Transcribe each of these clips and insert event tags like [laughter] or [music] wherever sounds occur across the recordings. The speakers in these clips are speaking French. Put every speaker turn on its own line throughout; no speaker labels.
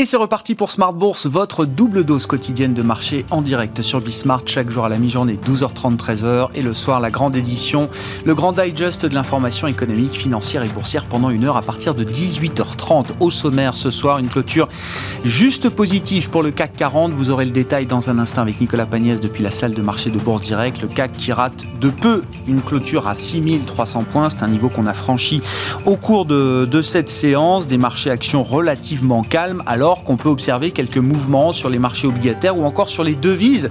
Et c'est reparti pour Smart Bourse, votre double dose quotidienne de marché en direct sur Bismart chaque jour à la mi-journée 12h30 13h et le soir la grande édition, le grand digest de l'information économique, financière et boursière pendant une heure à partir de 18h30 au sommaire ce soir une clôture juste positive pour le CAC 40, vous aurez le détail dans un instant avec Nicolas Pagnès depuis la salle de marché de Bourse Direct, le CAC qui rate de peu une clôture à 6300 points, c'est un niveau qu'on a franchi au cours de, de cette séance, des marchés actions relativement calmes. Alors qu'on peut observer quelques mouvements sur les marchés obligataires ou encore sur les devises.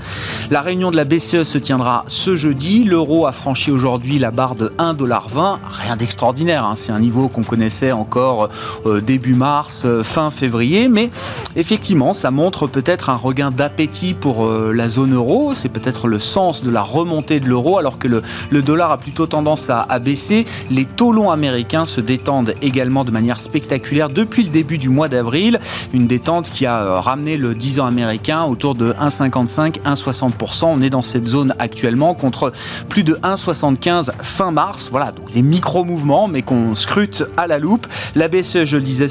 La réunion de la BCE se tiendra ce jeudi. L'euro a franchi aujourd'hui la barre de 1,20$. Rien d'extraordinaire, hein. c'est un niveau qu'on connaissait encore euh, début mars, euh, fin février. Mais effectivement, ça montre peut-être un regain d'appétit pour euh, la zone euro. C'est peut-être le sens de la remontée de l'euro alors que le, dollar a plutôt tendance à, à baisser. Les taux longs américains se détendent également de manière spectaculaire depuis le début du mois d'avril une détente qui a euh, ramené le 10 ans américain autour de 1,55, 1,60%. On est dans cette zone actuellement contre plus de 1,75 fin mars. Voilà, donc des micro-mouvements, mais qu'on scrute à la loupe. La BCE, je le disais,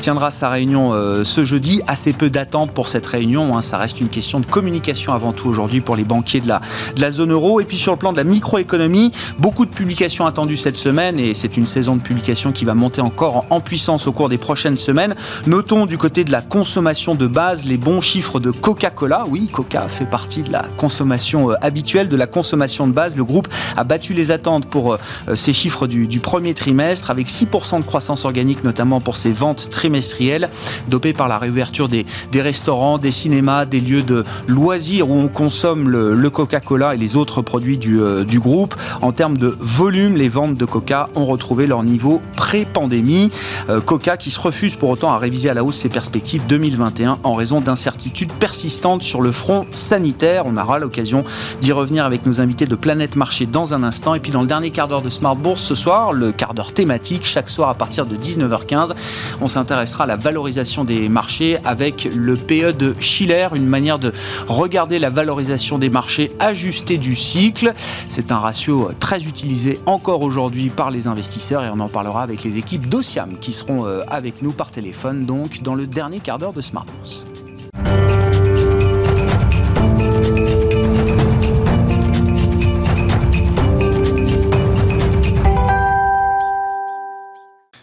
tiendra sa réunion euh, ce jeudi. Assez peu d'attente pour cette réunion. Hein. Ça reste une question de communication avant tout aujourd'hui pour les banquiers de la, de la zone euro. Et puis sur le plan de la microéconomie, beaucoup de publications attendues cette semaine et c'est une saison de publication qui va monter encore en puissance au cours des prochaines semaines. Notons du côté de la consommation de base, les bons chiffres de Coca-Cola. Oui, Coca fait partie de la consommation euh, habituelle, de la consommation de base. Le groupe a battu les attentes pour euh, ces chiffres du, premier trimestre, avec 6% de croissance organique, notamment pour ses ventes trimestrielles, dopées par la réouverture des, restaurants, des cinémas, des lieux de loisirs où on consomme le, Coca-Cola et les autres produits du, euh, groupe. En termes de volume, les ventes de Coca ont retrouvé leur niveau pré-pandémie. Euh, Coca qui se refuse pour autant à réviser à la hausse ses perspectives 2021 en raison d'incertitudes persistantes sur le front sanitaire. On aura l'occasion d'y revenir avec nos invités de Planète Marché dans un instant. Et puis dans le dernier quart d'heure de Smart Bourse ce soir, le quart d'heure thématique, chaque soir à partir de 19h15, on s'intéressera à la valorisation des marchés avec le PE de Schiller, une manière de regarder la valorisation des marchés ajustée du cycle. C'est un ratio très utilisé encore aujourd'hui par les investisseurs et on en parlera avec les équipes d'Ociam qui seront euh, avec nous par téléphone donc dans le dernier quart d'heure de Smart Bourse.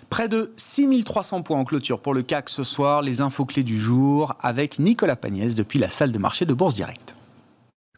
Près de 6300 points en clôture pour le CAC ce soir. Les infos clés du jour avec Nicolas Pagnès depuis la salle de marché de Bourse Direct.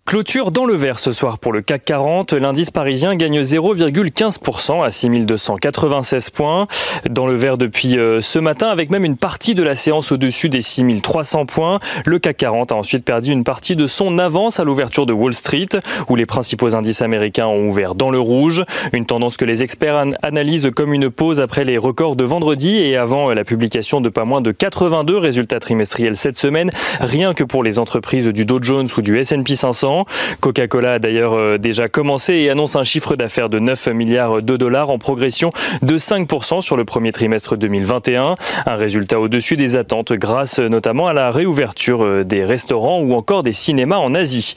Clôture dans le vert ce soir pour le CAC 40. L'indice parisien gagne 0,15% à 6296 points. Dans le vert depuis euh, ce matin, avec même une partie de la séance au-dessus des 6300 points. Le CAC 40 a ensuite perdu une partie de son avance à l'ouverture de Wall Street, où les principaux indices américains ont ouvert dans le rouge. Une tendance que les experts analysent comme une pause après les records de vendredi et avant la publication de pas moins de 82 résultats trimestriels cette semaine, rien que pour les entreprises du Dow Jones ou du S&P 500. Coca-Cola a d'ailleurs euh, déjà commencé et annonce un chiffre d'affaires de 9 milliards de dollars en progression de 5% sur le premier trimestre 2021. Un résultat au-dessus des attentes grâce notamment à la réouverture euh, des restaurants ou encore des cinémas en Asie.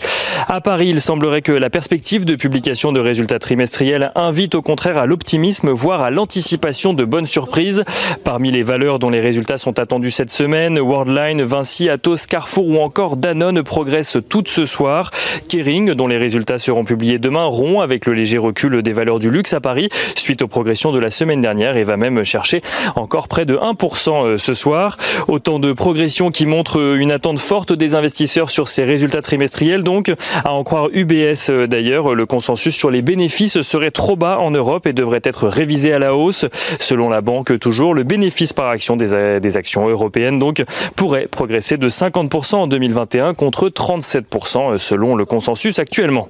À Paris, il semblerait que la perspective de publication de résultats trimestriels invite au contraire à l'optimisme, voire à l'anticipation de bonnes surprises. Parmi les valeurs dont les résultats sont attendus cette semaine, Worldline, Vinci, Atos, Carrefour ou encore Danone progressent toutes ce soir. Kering, dont les résultats seront publiés demain, rompt avec le léger recul des valeurs du luxe à Paris suite aux progressions de la semaine dernière et va même chercher encore près de 1% euh, ce soir. Autant de progressions qui montrent une attente forte des investisseurs sur ces résultats trimestriels. Donc, à en croire UBS euh, d'ailleurs, le consensus sur les bénéfices serait trop bas en Europe et devrait être révisé à la hausse. Selon la banque, toujours, le bénéfice par action des, euh, des actions européennes donc pourrait progresser de 50% en 2021 contre 37% selon le consensus actuellement.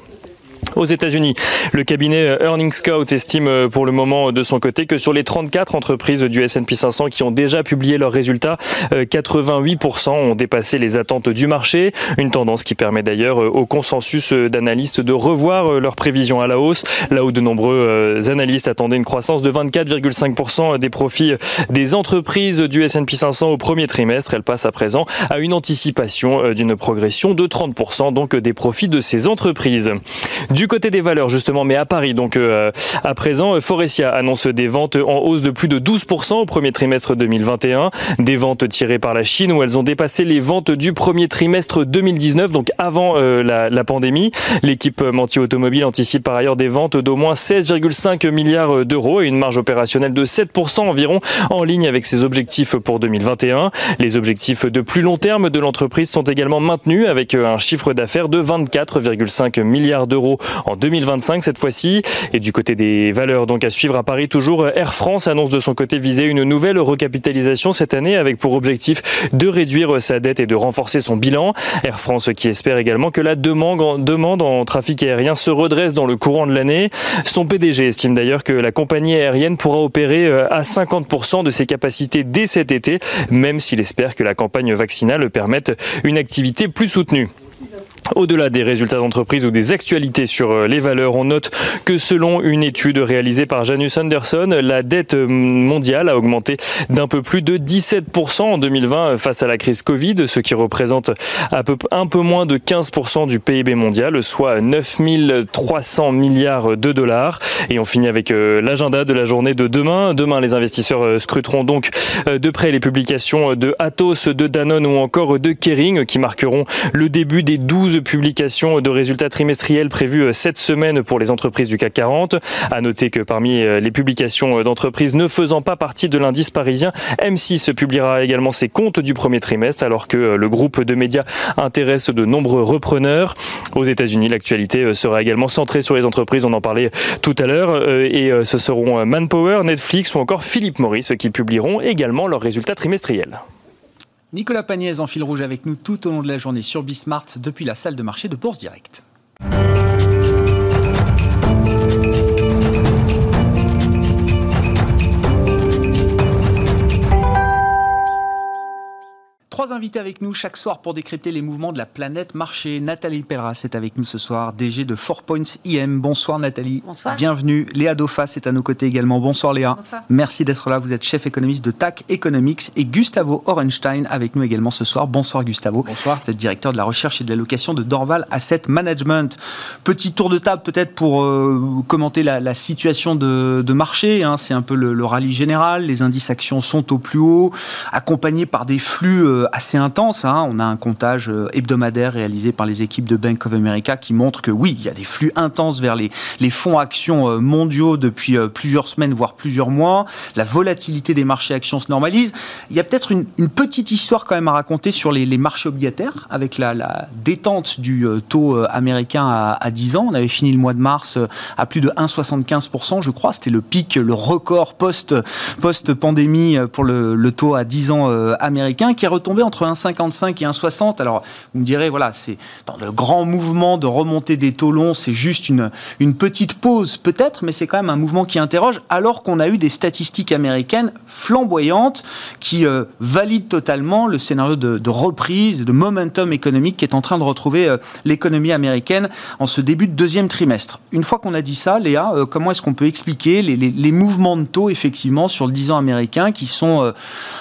Aux États-Unis, le cabinet Earning Scout estime euh, pour le moment de son côté que sur les 34 entreprises du S&P 500 qui ont déjà publié leurs résultats, 88% euh, ont dépassé les attentes du marché. Une tendance qui permet d'ailleurs euh, au consensus d'analystes de revoir leurs prévisions à la hausse, là où de nombreux analystes attendaient une croissance de 24,5% des profits des entreprises du S&P 500 au premier trimestre. Elle passe à présent à une anticipation d'une progression de 30% donc des profits de ces entreprises. Du côté des valeurs, justement, mais à Paris, donc euh, à présent, Forestia annonce des ventes en hausse de plus de 12% au premier trimestre 2021. Des ventes tirées par la Chine où elles ont dépassé les ventes du premier trimestre 2019, donc avant euh, la, la, pandémie. L'équipe Menti Automobile anticipe par ailleurs des ventes d'au moins 16,5 milliards d'euros et une marge opérationnelle de 7% environ en ligne avec ses objectifs pour 2021. Les objectifs de plus long terme de l'entreprise sont également maintenus avec un chiffre d'affaires de 24,5 milliards d'euros en 2025 cette fois-ci. Et du côté des valeurs, donc à suivre à Paris toujours, Air France annonce de son côté viser une nouvelle recapitalisation cette année avec pour objectif de réduire sa dette et de renforcer son bilan. Air France qui espère également que la demande en, demande en trafic aérien se redresse dans le courant de l'année. Son PDG estime d'ailleurs que la compagnie aérienne pourra opérer euh, à 50% de ses capacités dès cet été, même s'il espère que la campagne vaccinale permette une activité plus soutenue. Au-delà des résultats d'entreprise ou des actualités sur euh, les valeurs, on note que selon une étude réalisée par Janus Anderson, la dette mondiale a augmenté d'un peu plus de 17% en 2020 face à la crise Covid, ce qui représente un peu, moins de 15% du PIB mondial, soit 9300 milliards de dollars. Et on finit avec euh, l'agenda de la journée de demain. Demain, les investisseurs euh, scruteront donc de près les publications de Atos, de Danone ou encore de Kering qui marqueront le début des 12 publication de résultats trimestriels prévus euh, cette semaine pour les entreprises du CAC 40. À noter que parmi euh, les publications euh, d'entreprises ne faisant pas partie de l'indice parisien, M6 publiera également ses comptes du premier trimestre alors que le groupe de médias intéresse de nombreux repreneurs. Aux États-Unis, l'actualité sera également centrée sur les entreprises, on en parlait tout à l'heure, et ce seront Manpower, Netflix ou encore Philippe Morris qui publieront également leurs résultats trimestriels.
Nicolas Pagnès en fil rouge avec nous tout au long de la journée sur Bismart depuis la salle de marché de Bourse Direct. Trois invités avec nous chaque soir pour décrypter les mouvements de la planète marché. Nathalie Pelleras est avec nous ce soir, DG de 4 Points IM. Bonsoir Nathalie.
Bonsoir.
Bienvenue. Léa Dauphas est à nos côtés également. Bonsoir Léa.
Bonsoir.
Merci d'être là. Vous êtes chef économiste de TAC Economics et Gustavo Orenstein avec nous également ce soir. Bonsoir Gustavo.
Bonsoir.
Vous êtes directeur de la recherche et de l'allocation de Dorval Asset Management. Petit tour de table peut-être pour euh, commenter la, situation de, marché. Hein. C'est un peu le, rallye général. Les indices actions sont au plus haut, accompagnés par des flux euh, assez intense. Hein. On a un comptage euh, hebdomadaire réalisé par les équipes de Bank of America qui montre que oui, il y a des flux intenses vers les, fonds actions euh, mondiaux depuis euh, plusieurs semaines, voire plusieurs mois. La volatilité des marchés actions se normalise. Il y a peut-être une, petite histoire quand même à raconter sur les, marchés obligataires avec la, détente du taux américain à, 10 ans. On avait fini le mois de mars à plus de 1,75%, je crois. C'était le pic, le record post-pandémie pour le, taux à 10 ans américain qui est retombé entre 1,55 et 1,60. Alors, vous me direz, voilà, c'est dans le grand mouvement de remontée des taux longs, c'est juste une, une petite pause peut-être, mais c'est quand même un mouvement qui interroge, alors qu'on a eu des statistiques américaines flamboyantes qui euh, valident totalement le scénario de, reprise, de momentum économique qui est en train de retrouver euh, l'économie américaine en ce début de deuxième trimestre. Une fois qu'on a dit ça, Léa, euh, comment est-ce qu'on peut expliquer les, mouvements de taux, effectivement, sur le 10 ans américain qui sont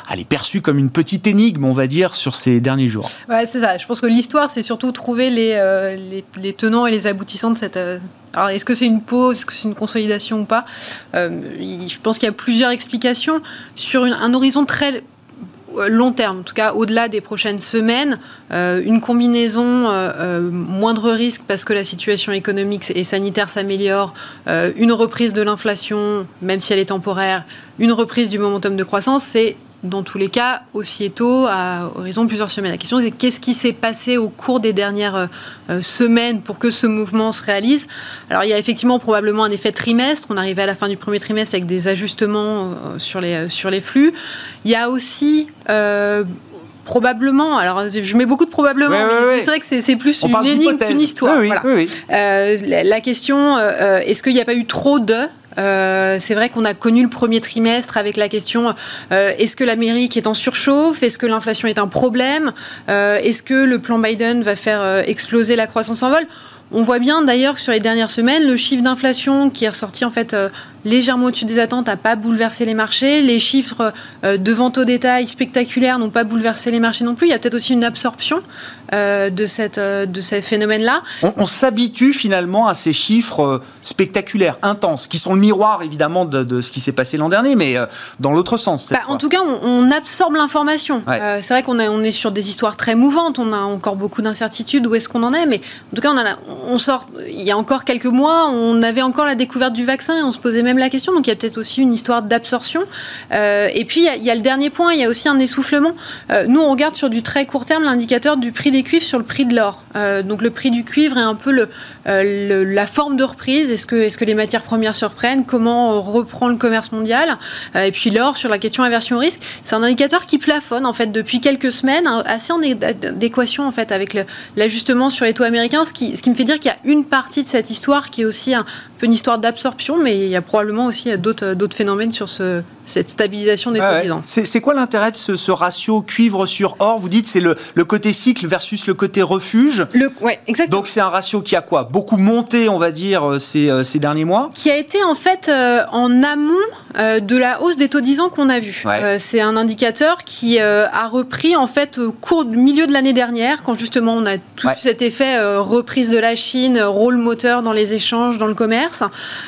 allez, perçus comme une petite énigme, on va dire, sur ces derniers jours.
C'est ça. Je pense que l'histoire, c'est surtout trouver les, euh, tenants et les aboutissants de cette. Euh, alors, est-ce que c'est une pause, est-ce que c'est une consolidation ou pas? Euh, Je pense qu'il y a plusieurs explications sur un horizon très long terme, en tout cas au-delà des prochaines semaines, une combinaison moindre risque parce que la situation économique et sanitaire s'améliore, une reprise de l'inflation, même si elle est temporaire, une reprise du momentum de croissance, c'est dans tous les cas, aussi tôt, à horizon de plusieurs semaines. La question, c'est qu'est-ce qui s'est passé au cours des dernières euh, semaines pour que ce mouvement se réalise? Alors, il y a effectivement probablement un effet trimestre. On arrivait à la fin du premier trimestre avec des ajustements euh, sur, les, sur les flux. Il y a aussi probablement. Alors, je mets beaucoup de probablement, mais c'est vrai que c'est plus une énigme qu'une histoire. la, question, est-ce qu'il n'y a pas eu trop de euh, c'est vrai qu'on a connu le premier trimestre avec la question euh, est-ce que l'Amérique est en surchauffe? Est-ce que l'inflation est un problème? Euh, Est-ce que le plan Biden va faire exploser la croissance en vol? On voit bien d'ailleurs sur les dernières semaines, le chiffre d'inflation qui est ressorti en fait légèrement au-dessus des attentes n'a pas bouleversé les marchés. Les chiffres de vente au détail spectaculaires n'ont pas bouleversé les marchés non plus. Il y a peut-être aussi une absorption euh, de, cette, euh, de ces phénomènes-là.
On, s'habitue finalement à ces chiffres euh, spectaculaires, intenses, qui sont le miroir évidemment de, ce qui s'est passé l'an dernier, mais dans l'autre sens.
Bah, en tout cas, on, absorbe l'information. c'est vrai qu'on on est sur des histoires très mouvantes, on a encore beaucoup d'incertitudes, où est-ce qu'on en est, mais en tout cas, on, a on sort, il y a encore quelques mois, on avait encore la découverte du vaccin et on se posait même la question, donc il y a peut-être aussi une histoire d'absorption. et puis, il y, a, le dernier point, il y a aussi un essoufflement. nous, on regarde sur du très court terme l'indicateur du prix des cuivre sur le prix de l'or. Euh, donc le prix du cuivre est un peu euh, la forme de reprise. Est-ce que, est que les matières premières se reprennent Comment reprend le commerce mondial? Euh, Et puis l'or sur la question inversion risque, c'est un indicateur qui plafonne en fait depuis quelques semaines, hein, assez en adéquation en fait avec l'ajustement sur les taux américains, ce qui, ce qui me fait dire qu'il y a une partie de cette histoire qui est aussi un peu une histoire d'absorption, mais il y a probablement aussi d'autres phénomènes sur ce, cette stabilisation des taux ans.
C'est quoi l'intérêt de ce, ratio cuivre sur or? Vous dites c'est le, le, côté cycle versus le côté refuge.
Le, ouais, exactement.
Donc c'est un ratio qui a quoi? Beaucoup monté, on va dire, euh, ces, euh, ces derniers mois?
Qui a été en fait euh, en amont de la hausse des taux 10 ans qu'on a vu. c'est un indicateur qui a repris en fait au cours du milieu de l'année dernière, quand justement on a tout cet effet reprise de la Chine, rôle moteur dans les échanges, dans le commerce.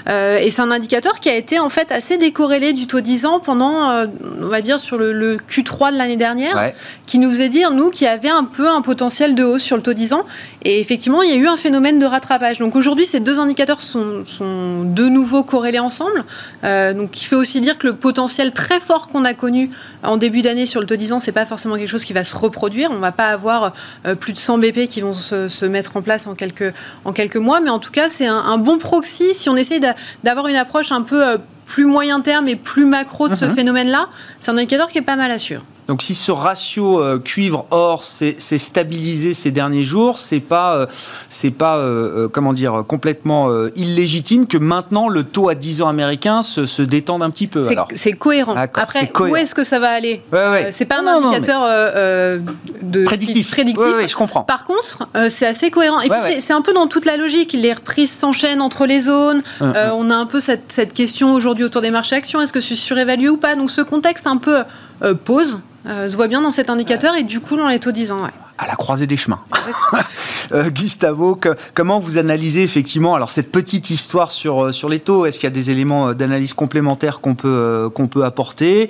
et c'est un indicateur qui a été en fait assez décorrélé du taux 10 ans pendant, euh, on va dire, sur le, Q3 de l'année dernière, qui nous faisait dire, nous, qu'il y avait un peu un potentiel de hausse sur le taux 10 ans. Et effectivement, il y a eu un phénomène de rattrapage. Donc aujourd'hui, ces deux indicateurs sont, sont de nouveau corrélés ensemble. Euh, donc, qui fait aussi dire que le potentiel très fort qu'on a connu en début d'année sur le taux 10 ans, c'est pas forcément quelque chose qui va se reproduire. On va pas avoir euh, plus de 100 BP qui vont se, mettre en place en quelques, en quelques mois. Mais en tout cas, c'est un, un bon proxy si on essaie d'avoir une approche un peu plus moyen terme et plus macro de ce mhm. phénomène-là, c'est un indicateur qui est pas mal à suivre.
Donc si ce ratio euh, cuivre-or s'est stabilisé ces derniers jours, c'est pas, euh, c'est pas euh, comment dire, complètement illégitime que maintenant le taux à 10 ans américain se, se détende un petit peu.
C'est cohérent. Après, où est-ce que ça va aller? C'est pas un indicateur de
prédictif.
prédictif.
je comprends.
Par contre, c'est assez cohérent. Et puis c'est un peu dans toute la logique. Les reprises s'enchaînent entre les zones. Hum, hum. on a un peu cette, cette question aujourd'hui autour des marchés actions. Est-ce que c'est surévalué ou pas? Donc ce contexte un peu pose euh, se voit bien dans cet indicateur et du coup dans les taux 10 ans.
À la croisée des chemins. [laughs] euh, Gustavo, comment vous analysez effectivement alors cette petite histoire sur, euh, sur les taux? Est-ce qu'il y a des éléments euh, d'analyse complémentaires qu'on peut, qu'on peut apporter?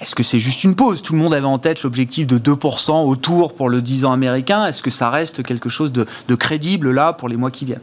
Est-ce que c'est juste une pause? Tout le monde avait en tête l'objectif de 2% autour pour le 10 ans américain. Est-ce que ça reste quelque chose de, de crédible là pour les mois qui viennent?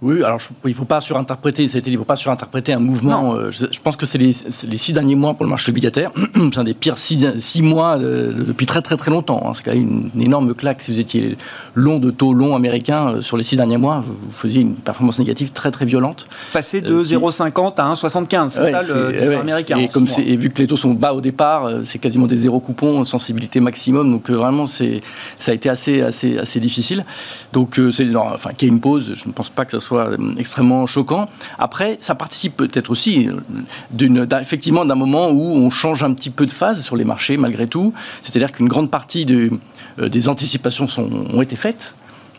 Oui, alors il ne faut pas surinterpréter, ça a été il ne faut pas surinterpréter un mouvement. Euh, je, pense que c'est les, les, six derniers mois pour le marché obligataire. [clears throat] c'est un des pires six, six mois euh, depuis très très très longtemps. Hein. C'est quand même une, énorme claque. Si vous étiez long de taux long américain euh, sur les six derniers mois, vous, faisiez une performance négative très très violente.
Passer de 0,50 à 1,75, c'est ça le américain.
Et, comme et vu que les taux sont bas au départ, c'est quasiment des zéro coupons, sensibilité maximum. Donc vraiment, c'est, ça a été assez, assez, assez difficile. Donc c'est, enfin, qu'il y ait une pause, je ne pense pas que ça soit soit euh, extrêmement choquant. Après, ça participe peut-être aussi d'une, effectivement d'un moment où on change un petit peu de phase sur les marchés malgré tout. C'est-à-dire qu'une grande partie euh, des anticipations sont, ont été faites.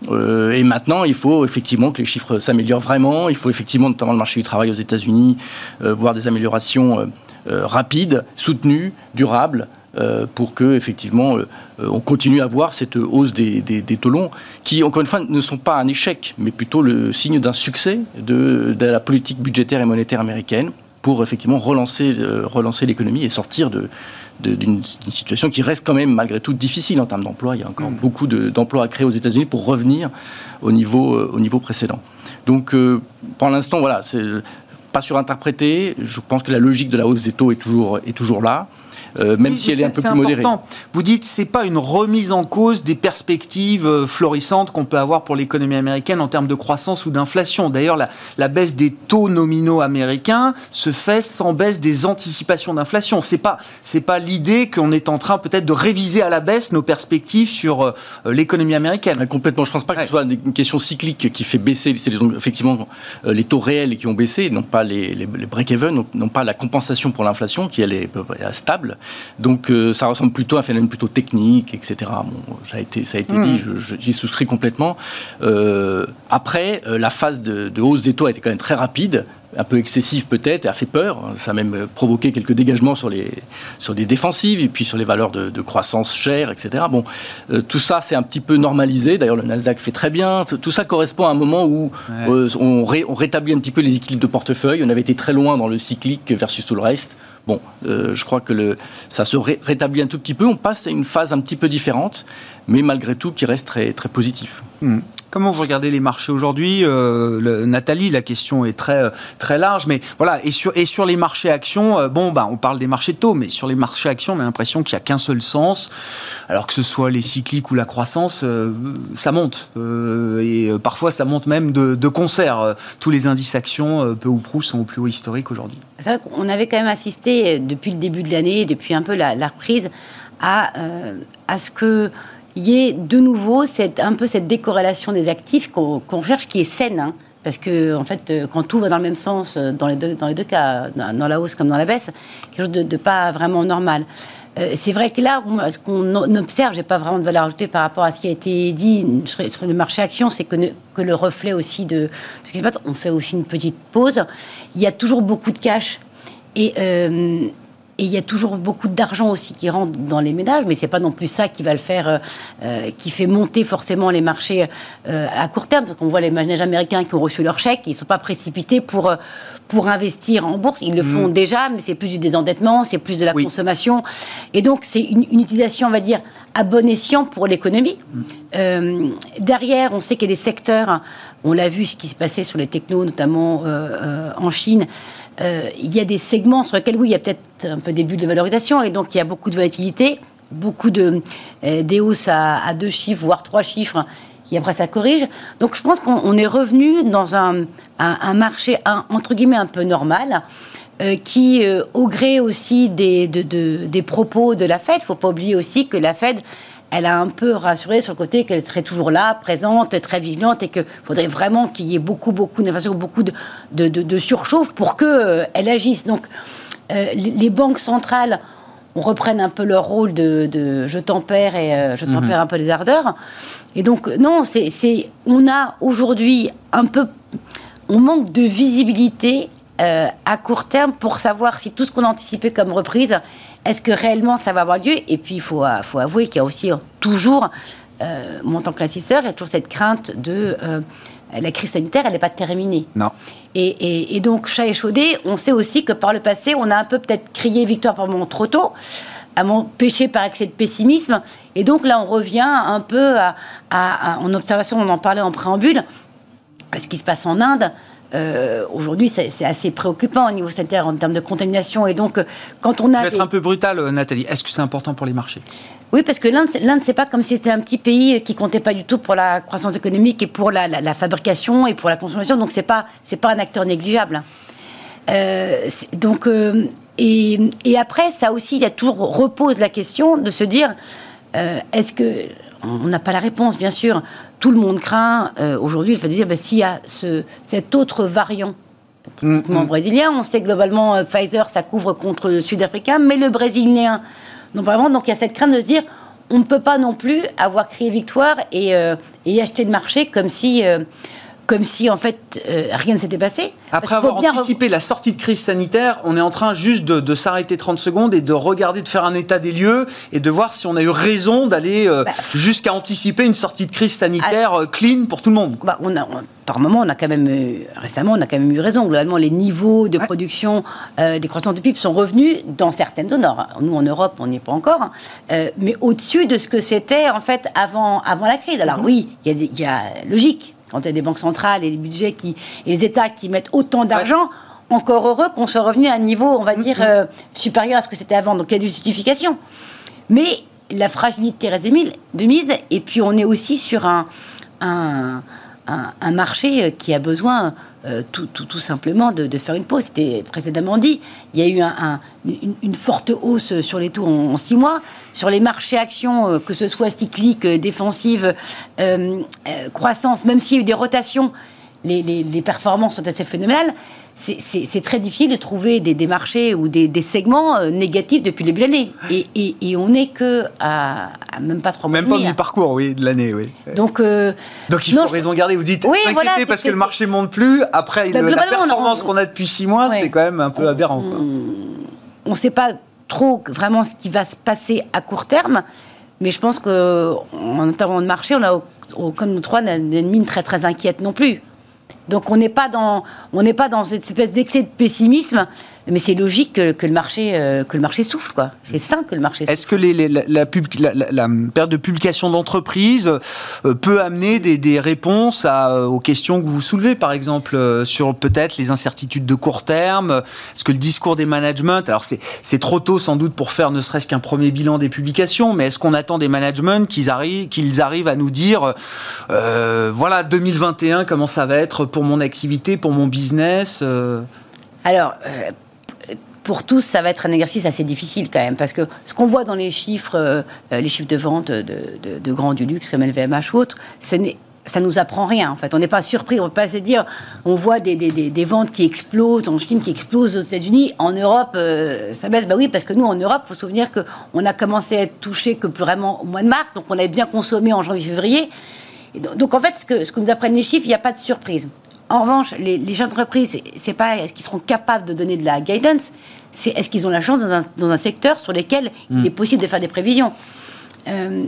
Euh, et maintenant, il faut effectivement que les chiffres s'améliorent vraiment. Il faut effectivement, notamment le marché du travail aux États-Unis, voir des améliorations rapides, soutenues, durables, euh, pour que effectivement euh, on continue à voir cette hausse des, des, taux longs qui encore une fois ne sont pas un échec mais plutôt le signe d'un succès de, la politique budgétaire et monétaire américaine pour effectivement relancer, euh, relancer l'économie et sortir de, d'une situation qui reste quand même malgré tout difficile en termes d'emploi. Il y a encore mm. beaucoup d'emplois à créer aux États-Unis pour revenir au niveau, au niveau précédent. Donc pour l'instant, voilà, c'est pas surinterprété. Je pense que la logique de la hausse des taux est toujours, est toujours là. Même si elle est un peu plus modérée.
Vous dites c'est pas une remise en cause des perspectives florissantes qu'on peut avoir pour l'économie américaine en termes de croissance ou d'inflation. D'ailleurs, la, la, baisse des taux nominaux américains se fait sans baisse des anticipations d'inflation. C'est pas c'est pas l'idée qu'on est en train peut-être de réviser à la baisse nos perspectives sur l'économie américaine.
complètement. Je pense pas que ce soit une question cyclique qui fait baisser. C'est effectivement les taux réels qui ont baissé, non pas les, les, break-even, non pas la compensation pour l'inflation qui elle est stable. Donc euh, ça ressemble plutôt à un phénomène plutôt technique, etc. Bon, ça a été, ça a été mmh. dit, j'y souscris complètement. Euh, après, euh, la phase de, de, hausse des taux a été quand même très rapide un peu excessif peut-être, et a fait peur. Ça a même provoqué quelques dégagements sur les, sur les défensives et puis sur les valeurs de, croissance chères, etc. Bon, euh, tout ça, c'est un petit peu normalisé. D'ailleurs, le Nasdaq fait très bien. Tout ça correspond à un moment où euh, on, on, rétablit un petit peu les équilibres de portefeuille. On avait été très loin dans le cyclique versus tout le reste. Bon, euh, je crois que ça se rétablit un tout petit peu. On passe à une phase un petit peu différente, mais malgré tout qui reste très, très positif.
Hmm. Comment vous regardez les marchés aujourd'hui? Euh, Nathalie, la question est très, très large, mais voilà, et sur, et sur les marchés actions, euh, bon, bah, on parle des marchés de taux, mais sur les marchés actions, on a l'impression qu'il n'y a qu'un seul sens, alors que ce soit les cycliques ou la croissance, euh, ça monte. et parfois, ça monte même de, de concert. tous les indices actions, peu ou prou, sont au plus haut historique aujourd'hui.
C'est vrai qu'on avait quand même assisté depuis le début de l'année, depuis un peu la, la reprise, à, à ce que y ait de nouveau cette, un peu cette décorrélation des actifs qu'on cherche qui est saine. Hein. parce que, en fait, euh, quand tout va dans le même sens, euh, dans les deux, dans les deux cas, dans la hausse comme dans la baisse, quelque chose de, de pas vraiment normal. Euh, c'est vrai que là, ce qu'on observe, j'ai pas vraiment de valeur ajoutée par rapport à ce qui a été dit sur, le marché action, c'est que, que, le reflet aussi de ce qui se passe, on fait aussi une petite pause. Il y a toujours beaucoup de cash. Et, et il y a toujours beaucoup d'argent aussi qui rentre dans les ménages, mais c'est pas non plus ça qui va le faire, euh, euh, qui fait monter forcément les marchés euh, à court terme. Parce qu'on voit les ménages américains qui ont reçu leur chèque, ils sont pas précipités pour pour investir en bourse. Ils le font mm. déjà, mais c'est plus du désendettement, c'est plus de la consommation. Et donc, c'est une, utilisation, on va dire, à bon escient pour l'économie. Mm. derrière, on sait qu'il y a des secteurs, on l'a vu ce qui se passait sur les technos, notamment en Chine, euh, il y a des segments sur lesquels, oui, il y a peut-être un peu des bulles de valorisation, et donc il y a beaucoup de volatilité, beaucoup de euh, des hausses à, deux chiffres, voire trois chiffres, qui après ça corrige. Donc je pense qu'on est revenu dans un, marché, entre guillemets, un peu normal. Euh, qui, au gré aussi des, des propos de la Fed, il ne faut pas oublier aussi que la Fed, elle a un peu rassuré sur le côté qu'elle serait toujours là, présente, très vigilante, et qu'il faudrait vraiment qu'il y ait beaucoup, beaucoup d'inflation, beaucoup de, de, de, surchauffe pour qu'elle euh, elle agisse. Donc, euh, les banques centrales on reprenne un peu leur rôle de, je tempère et euh, je tempère mhm. un peu les ardeurs. Et donc, non, c'est, on a aujourd'hui un peu, on manque de visibilité à court terme pour savoir si tout ce qu'on a anticipé comme reprise est-ce que réellement ça va avoir lieu? Et puis, il faut, euh, faut avouer qu'il y a aussi toujours, euh, moi en tant qu'investisseur, il y a toujours cette crainte de euh, la crise sanitaire, elle n'est pas terminée.
Non.
Et, donc, chat échaudé, on sait aussi que par le passé, on a un peu peut-être crié victoire par moment trop tôt, à mon péché par excès de pessimisme. Et donc là, on revient un peu à, en observation, on en parlait en préambule, ce qui se passe en Inde. Euh, aujourd'hui, c'est assez préoccupant au niveau sanitaire en termes de contamination. Et donc, euh, quand on a.
Je vais être un peu brutal, euh, Nathalie. Est-ce que c'est important pour les marchés?
Oui, parce que l'Inde, c'est pas comme si c'était un petit pays qui comptait pas du tout pour la croissance économique et pour la, fabrication et pour la consommation. Donc, c'est pas, c'est pas un acteur négligeable. donc, et, et, après, ça aussi, il y a toujours repose la question de se dire est-ce que on n'a pas la réponse, bien sûr. Tout le monde craint euh, aujourd'hui il faut dire ben, s'il y a ce, cet autre variant typiquement mm, mm. brésilien, on sait globalement euh, Pfizer ça couvre contre le sud-africain, mais le brésilien, non vraiment. Donc il y a cette crainte de se dire on ne peut pas non plus avoir crié victoire et, euh, et acheter le marché comme si comme si en fait euh, rien ne s'était passé.
Après avoir anticipé la sortie de crise sanitaire, on est en train juste de, s'arrêter 30 secondes et de regarder, de faire un état des lieux et de voir si on a eu raison d'aller euh, bah, jusqu'à anticiper une sortie de crise sanitaire ah. euh, clean pour tout le monde.
Bah, on a, par moment, on a quand même récemment, on a quand même eu raison. Globalement, les niveaux de production des croissances de PIB sont revenus dans certaines zones. Nous, en Europe, on n'y est pas encore, hein. mais au-dessus de ce que c'était en fait avant, avant la crise. Alors mhm. oui, il y, y, a logique quand il y a des banques centrales et des budgets qui, et les États qui mettent autant d'argent, encore heureux qu'on soit revenu à un niveau, on va dire, euh, supérieur à ce que c'était avant. Donc il y a des justifications. Mais la fragilité reste de mise, et puis on est aussi sur un, un, un, marché qui a besoin euh, tout, tout, tout, simplement de, faire une pause. C'était précédemment dit. Il y a eu un, une, forte hausse sur les taux en, six mois. Sur les marchés actions, euh, que ce soit cyclique, défensive, euh, croissance, même s'il y a eu des rotations, les, les, les performances sont assez phénoménales c'est très difficile de trouver des, des marchés ou des, des, segments euh, négatifs depuis le début de l'année. Et, et, et, on n'est que à, à, même pas trois mois.
Même pas du parcours, oui, de l'année, oui.
Donc, euh,
Donc il faut non, raison garder. Vous dites oui, s'inquiéter voilà, parce que, que le marché monte plus. Après, bah, le, la performance qu'on a depuis six mois, ouais. c'est quand même un peu aberrant.
On ne sait pas trop vraiment ce qui va se passer à court terme, mais je pense qu'en termes de marché, on a au, au Code 3 une mine très très inquiète non plus. Donc on n'est pas dans on n'est pas dans cette espèce d'excès de pessimisme, mais c'est logique que, que, le marché euh, que le marché souffle quoi. C'est sain que le marché.
Est-ce que les, les, la, la, la, la, période de publication d'entreprise euh, peut amener des, des réponses à, euh, aux questions que vous soulevez, par exemple euh, sur peut-être les incertitudes de court terme? Est-ce que le discours des managements, alors c'est trop tôt sans doute pour faire ne serait-ce qu'un premier bilan des publications, mais est-ce qu'on attend des managements qu'ils arrivent qu'ils arrivent à nous dire voilà 2021 comment ça va être pour mon activité, pour mon business
alors, euh, pour tous, ça va être un exercice assez difficile quand même, parce que ce qu'on voit dans les chiffres, euh, les chiffres de vente de, grands du luxe comme LVMH ou autres, ce n'est ça nous apprend rien en fait. On n'est pas surpris, on ne peut pas se dire, on voit des, ventes qui explosent en Chine, qui explosent aux États-Unis, en Europe, euh, ça baisse. Bah oui, parce que nous en Europe, il faut se souvenir qu'on a commencé à être touché que plus vraiment au mois de mars, donc on avait bien consommé en janvier-février. Donc, donc, en fait, ce que, ce que nous apprennent les chiffres, il n'y a pas de surprise. En revanche, les, les entreprises, c'est pas est-ce qu'ils seront capables de donner de la guidance, c'est est-ce qu'ils ont la chance dans un, dans un, secteur sur lequel mmh. il est possible de faire des prévisions. Euh,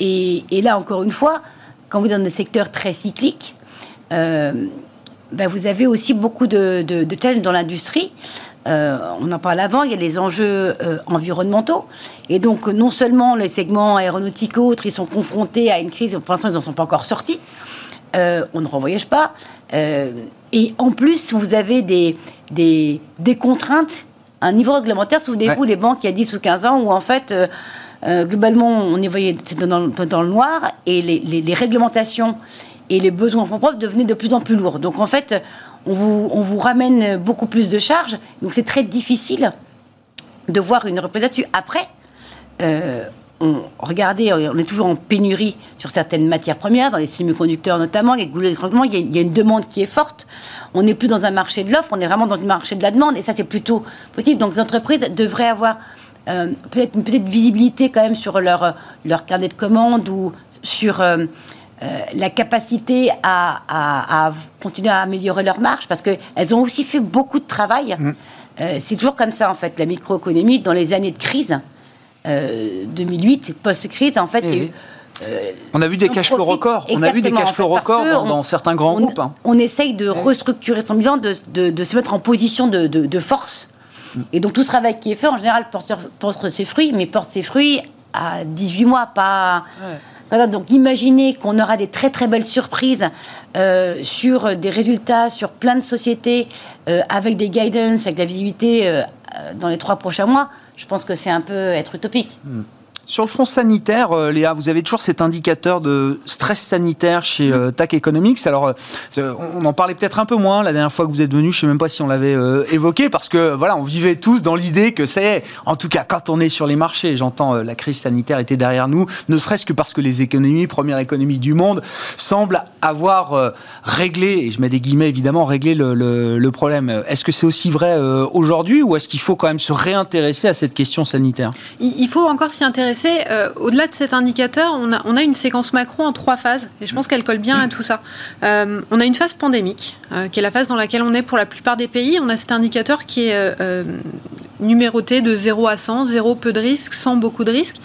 et, et, là, encore une fois, quand vous êtes dans des secteurs très cycliques, euh, ben vous avez aussi beaucoup de, de, de challenges dans l'industrie. Euh, on en parle avant, il y a les enjeux euh, environnementaux. Et donc, non seulement les segments aéronautiques et autres, ils sont confrontés à une crise, pour l'instant, ils n'en sont pas encore sortis. Euh, on ne revoyage pas. Et en plus, vous avez des, des, des contraintes, un niveau réglementaire. Souvenez-vous, ouais. les banques il y a 10 ou 15 ans où en fait, euh, euh, globalement, on y voyait dans, dans, le noir et les, les, les, réglementations et les besoins en fonds propres devenaient de plus en plus lourds. Donc en fait, on vous, on vous ramène beaucoup plus de charges. Donc c'est très difficile de voir une reprise là-dessus. Après, euh, on, regardez, on est toujours en pénurie sur certaines matières premières, dans les semi-conducteurs notamment, les goulets de il, y a, il y a une demande qui est forte. On n'est plus dans un marché de l'offre, on est vraiment dans un marché de la demande, et ça c'est plutôt positif. Donc les entreprises devraient avoir euh, peut-être une petite visibilité quand même sur leur, leur carnet de commandes ou sur euh, euh, la capacité à, à, à, continuer à améliorer leur marge, parce qu'elles ont aussi fait beaucoup de travail. Mmh. c'est toujours comme ça en fait, la microéconomie, dans les années de crise. 2008, post-crise, en fait, mmh. il y a eu
euh, on a vu des cash flow records. On a vu des cash records dans, dans, certains grands
on,
groupes. Hein.
On essaye de restructurer son bilan, de, de, de se mettre en position de, de, force. Et donc tout ce travail qui est fait, en général, porte, porte ses fruits, mais porte ses fruits à 18 mois, pas. Ouais. Donc imaginez qu'on aura des très très belles surprises euh, sur des résultats sur plein de sociétés euh, avec des guidance, avec de la visibilité euh, dans les trois prochains mois. Je pense que c'est un peu être utopique.
Mmh. Sur le front sanitaire, euh, Léa, vous avez toujours cet indicateur de stress sanitaire chez euh, TAC Economics. Alors, euh, on en parlait peut-être un peu moins la dernière fois que vous êtes venu. Je sais même pas si on l'avait évoqué parce que voilà, on vivait tous dans l'idée que c'est, en tout cas, quand on est sur les marchés, j'entends la crise sanitaire était derrière nous, ne serait-ce que parce que les économies, première économie du monde, semblent avoir réglé, et je mets des guillemets évidemment, réglé le problème. Est-ce que c'est aussi vrai aujourd'hui ou est-ce qu'il faut quand même se réintéresser à cette question sanitaire?
Il faut encore s'y intéresser euh, au-delà de cet indicateur, on a, une séquence macro en trois phases, et je pense qu'elle colle bien à tout ça. Euh, on a une phase pandémique, euh, qui est la phase dans laquelle on est pour la plupart des pays. On a cet indicateur qui est numéroté de 0 à 100, 0 peu de risques, 100 beaucoup de risques.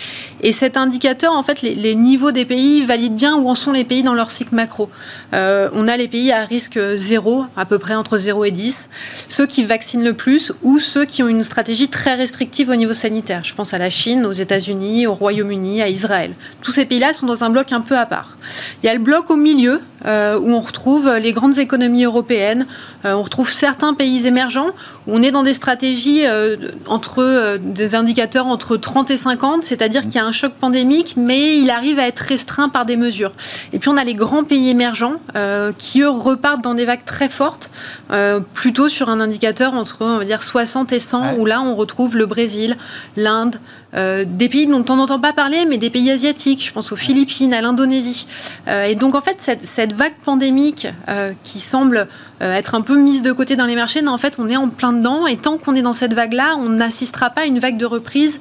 Et cet indicateur, en fait, les, les, niveaux des pays valident bien où en sont les pays dans leur cycle macro. Euh, on a les pays à risque 0, à peu près entre 0 et 10, ceux qui vaccinent le plus ou ceux qui ont une stratégie très restrictive au niveau sanitaire. Je pense à la Chine, aux États-Unis, au Royaume-Uni, à Israël. Tous ces pays-là sont dans un bloc un peu à part. Il y a le bloc au milieu, euh, où on retrouve les grandes économies européennes, euh, on retrouve certains pays émergents, où on est dans des stratégies entre des indicateurs entre 30 et 50, c'est-à-dire qu'il y a un choc pandémique, mais il arrive à être restreint par des mesures. Et puis on a les grands pays émergents qui, eux, repartent dans des vagues très fortes, plutôt sur un indicateur entre, on va dire, 60 et 100, où là on retrouve le Brésil, l'Inde, euh, des pays dont on n'entend pas parler, mais des pays asiatiques, je pense aux Philippines, à l'Indonésie. Euh, et donc en fait, cette, vague pandémique euh, qui semble être un peu mise de côté dans les marchés, non, en fait, on est en plein dedans, et tant qu'on est dans cette vague-là, on n'assistera pas à une vague de reprise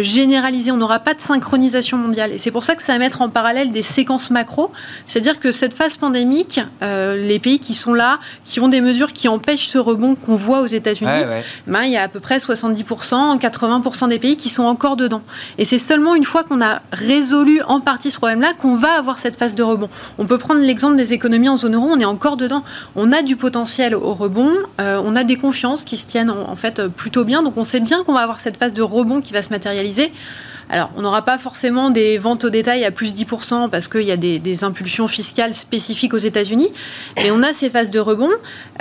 généralisée, on n'aura pas de synchronisation mondiale. Et c'est pour ça que ça va mettre en parallèle des séquences macro, c'est-à-dire que cette phase pandémique, les pays qui sont là, qui ont des mesures qui empêchent ce rebond qu'on voit aux États-Unis, ben, il y a à peu près 70%, 80% des pays qui sont en encore dedans. Et c'est seulement une fois qu'on a résolu en partie ce problème-là qu'on va avoir cette phase de rebond. On peut prendre l'exemple des économies en zone euro, on est encore dedans. On a du potentiel au rebond, euh, on a des confiances qui se tiennent en, fait plutôt bien, donc on sait bien qu'on va avoir cette phase de rebond qui va se matérialiser. Alors, on n'aura pas forcément des ventes au détail à plus 10% parce qu'il y a des, impulsions fiscales spécifiques aux États-Unis, mais on a ces phases de rebond.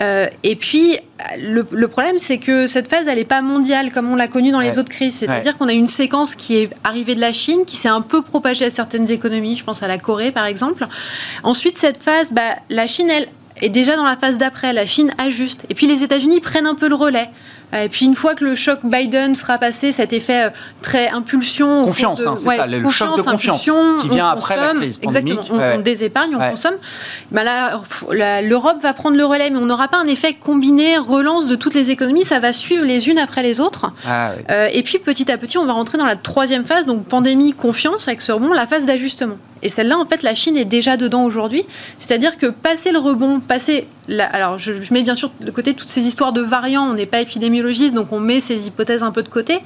Euh, et puis, le, problème, c'est que cette phase, elle n'est pas mondiale comme on l'a connu dans les autres crises. C'est-à-dire qu'on a une séquence qui est arrivée de la Chine, qui s'est un peu propagée à certaines économies, je pense à la Corée par exemple. Ensuite, cette phase, bah, la Chine, elle, est déjà dans la phase d'après. La Chine ajuste. Et puis les États-Unis prennent un peu le relais. Euh, et puis une fois que le choc Biden sera passé, cet effet euh, très impulsion,
confiance, hein, c'est ça, le choc de confiance qui vient après la crise
Exactement, on, désépargne, on consomme. Ben là, l'Europe va prendre le relais, mais on n'aura pas un effet combiné relance de toutes les économies. Ça va suivre les unes après les autres. Ah, euh, et puis petit à petit, on va rentrer dans la troisième phase, donc pandémie, confiance avec ce rebond, la phase d'ajustement. Et celle-là, en fait, la Chine est déjà dedans aujourd'hui. C'est-à-dire que passer le rebond, passer. Alors, je, mets bien sûr de côté toutes ces histoires de variants. On n'est pas épidémiologiste, donc on met ces hypothèses un peu de côté.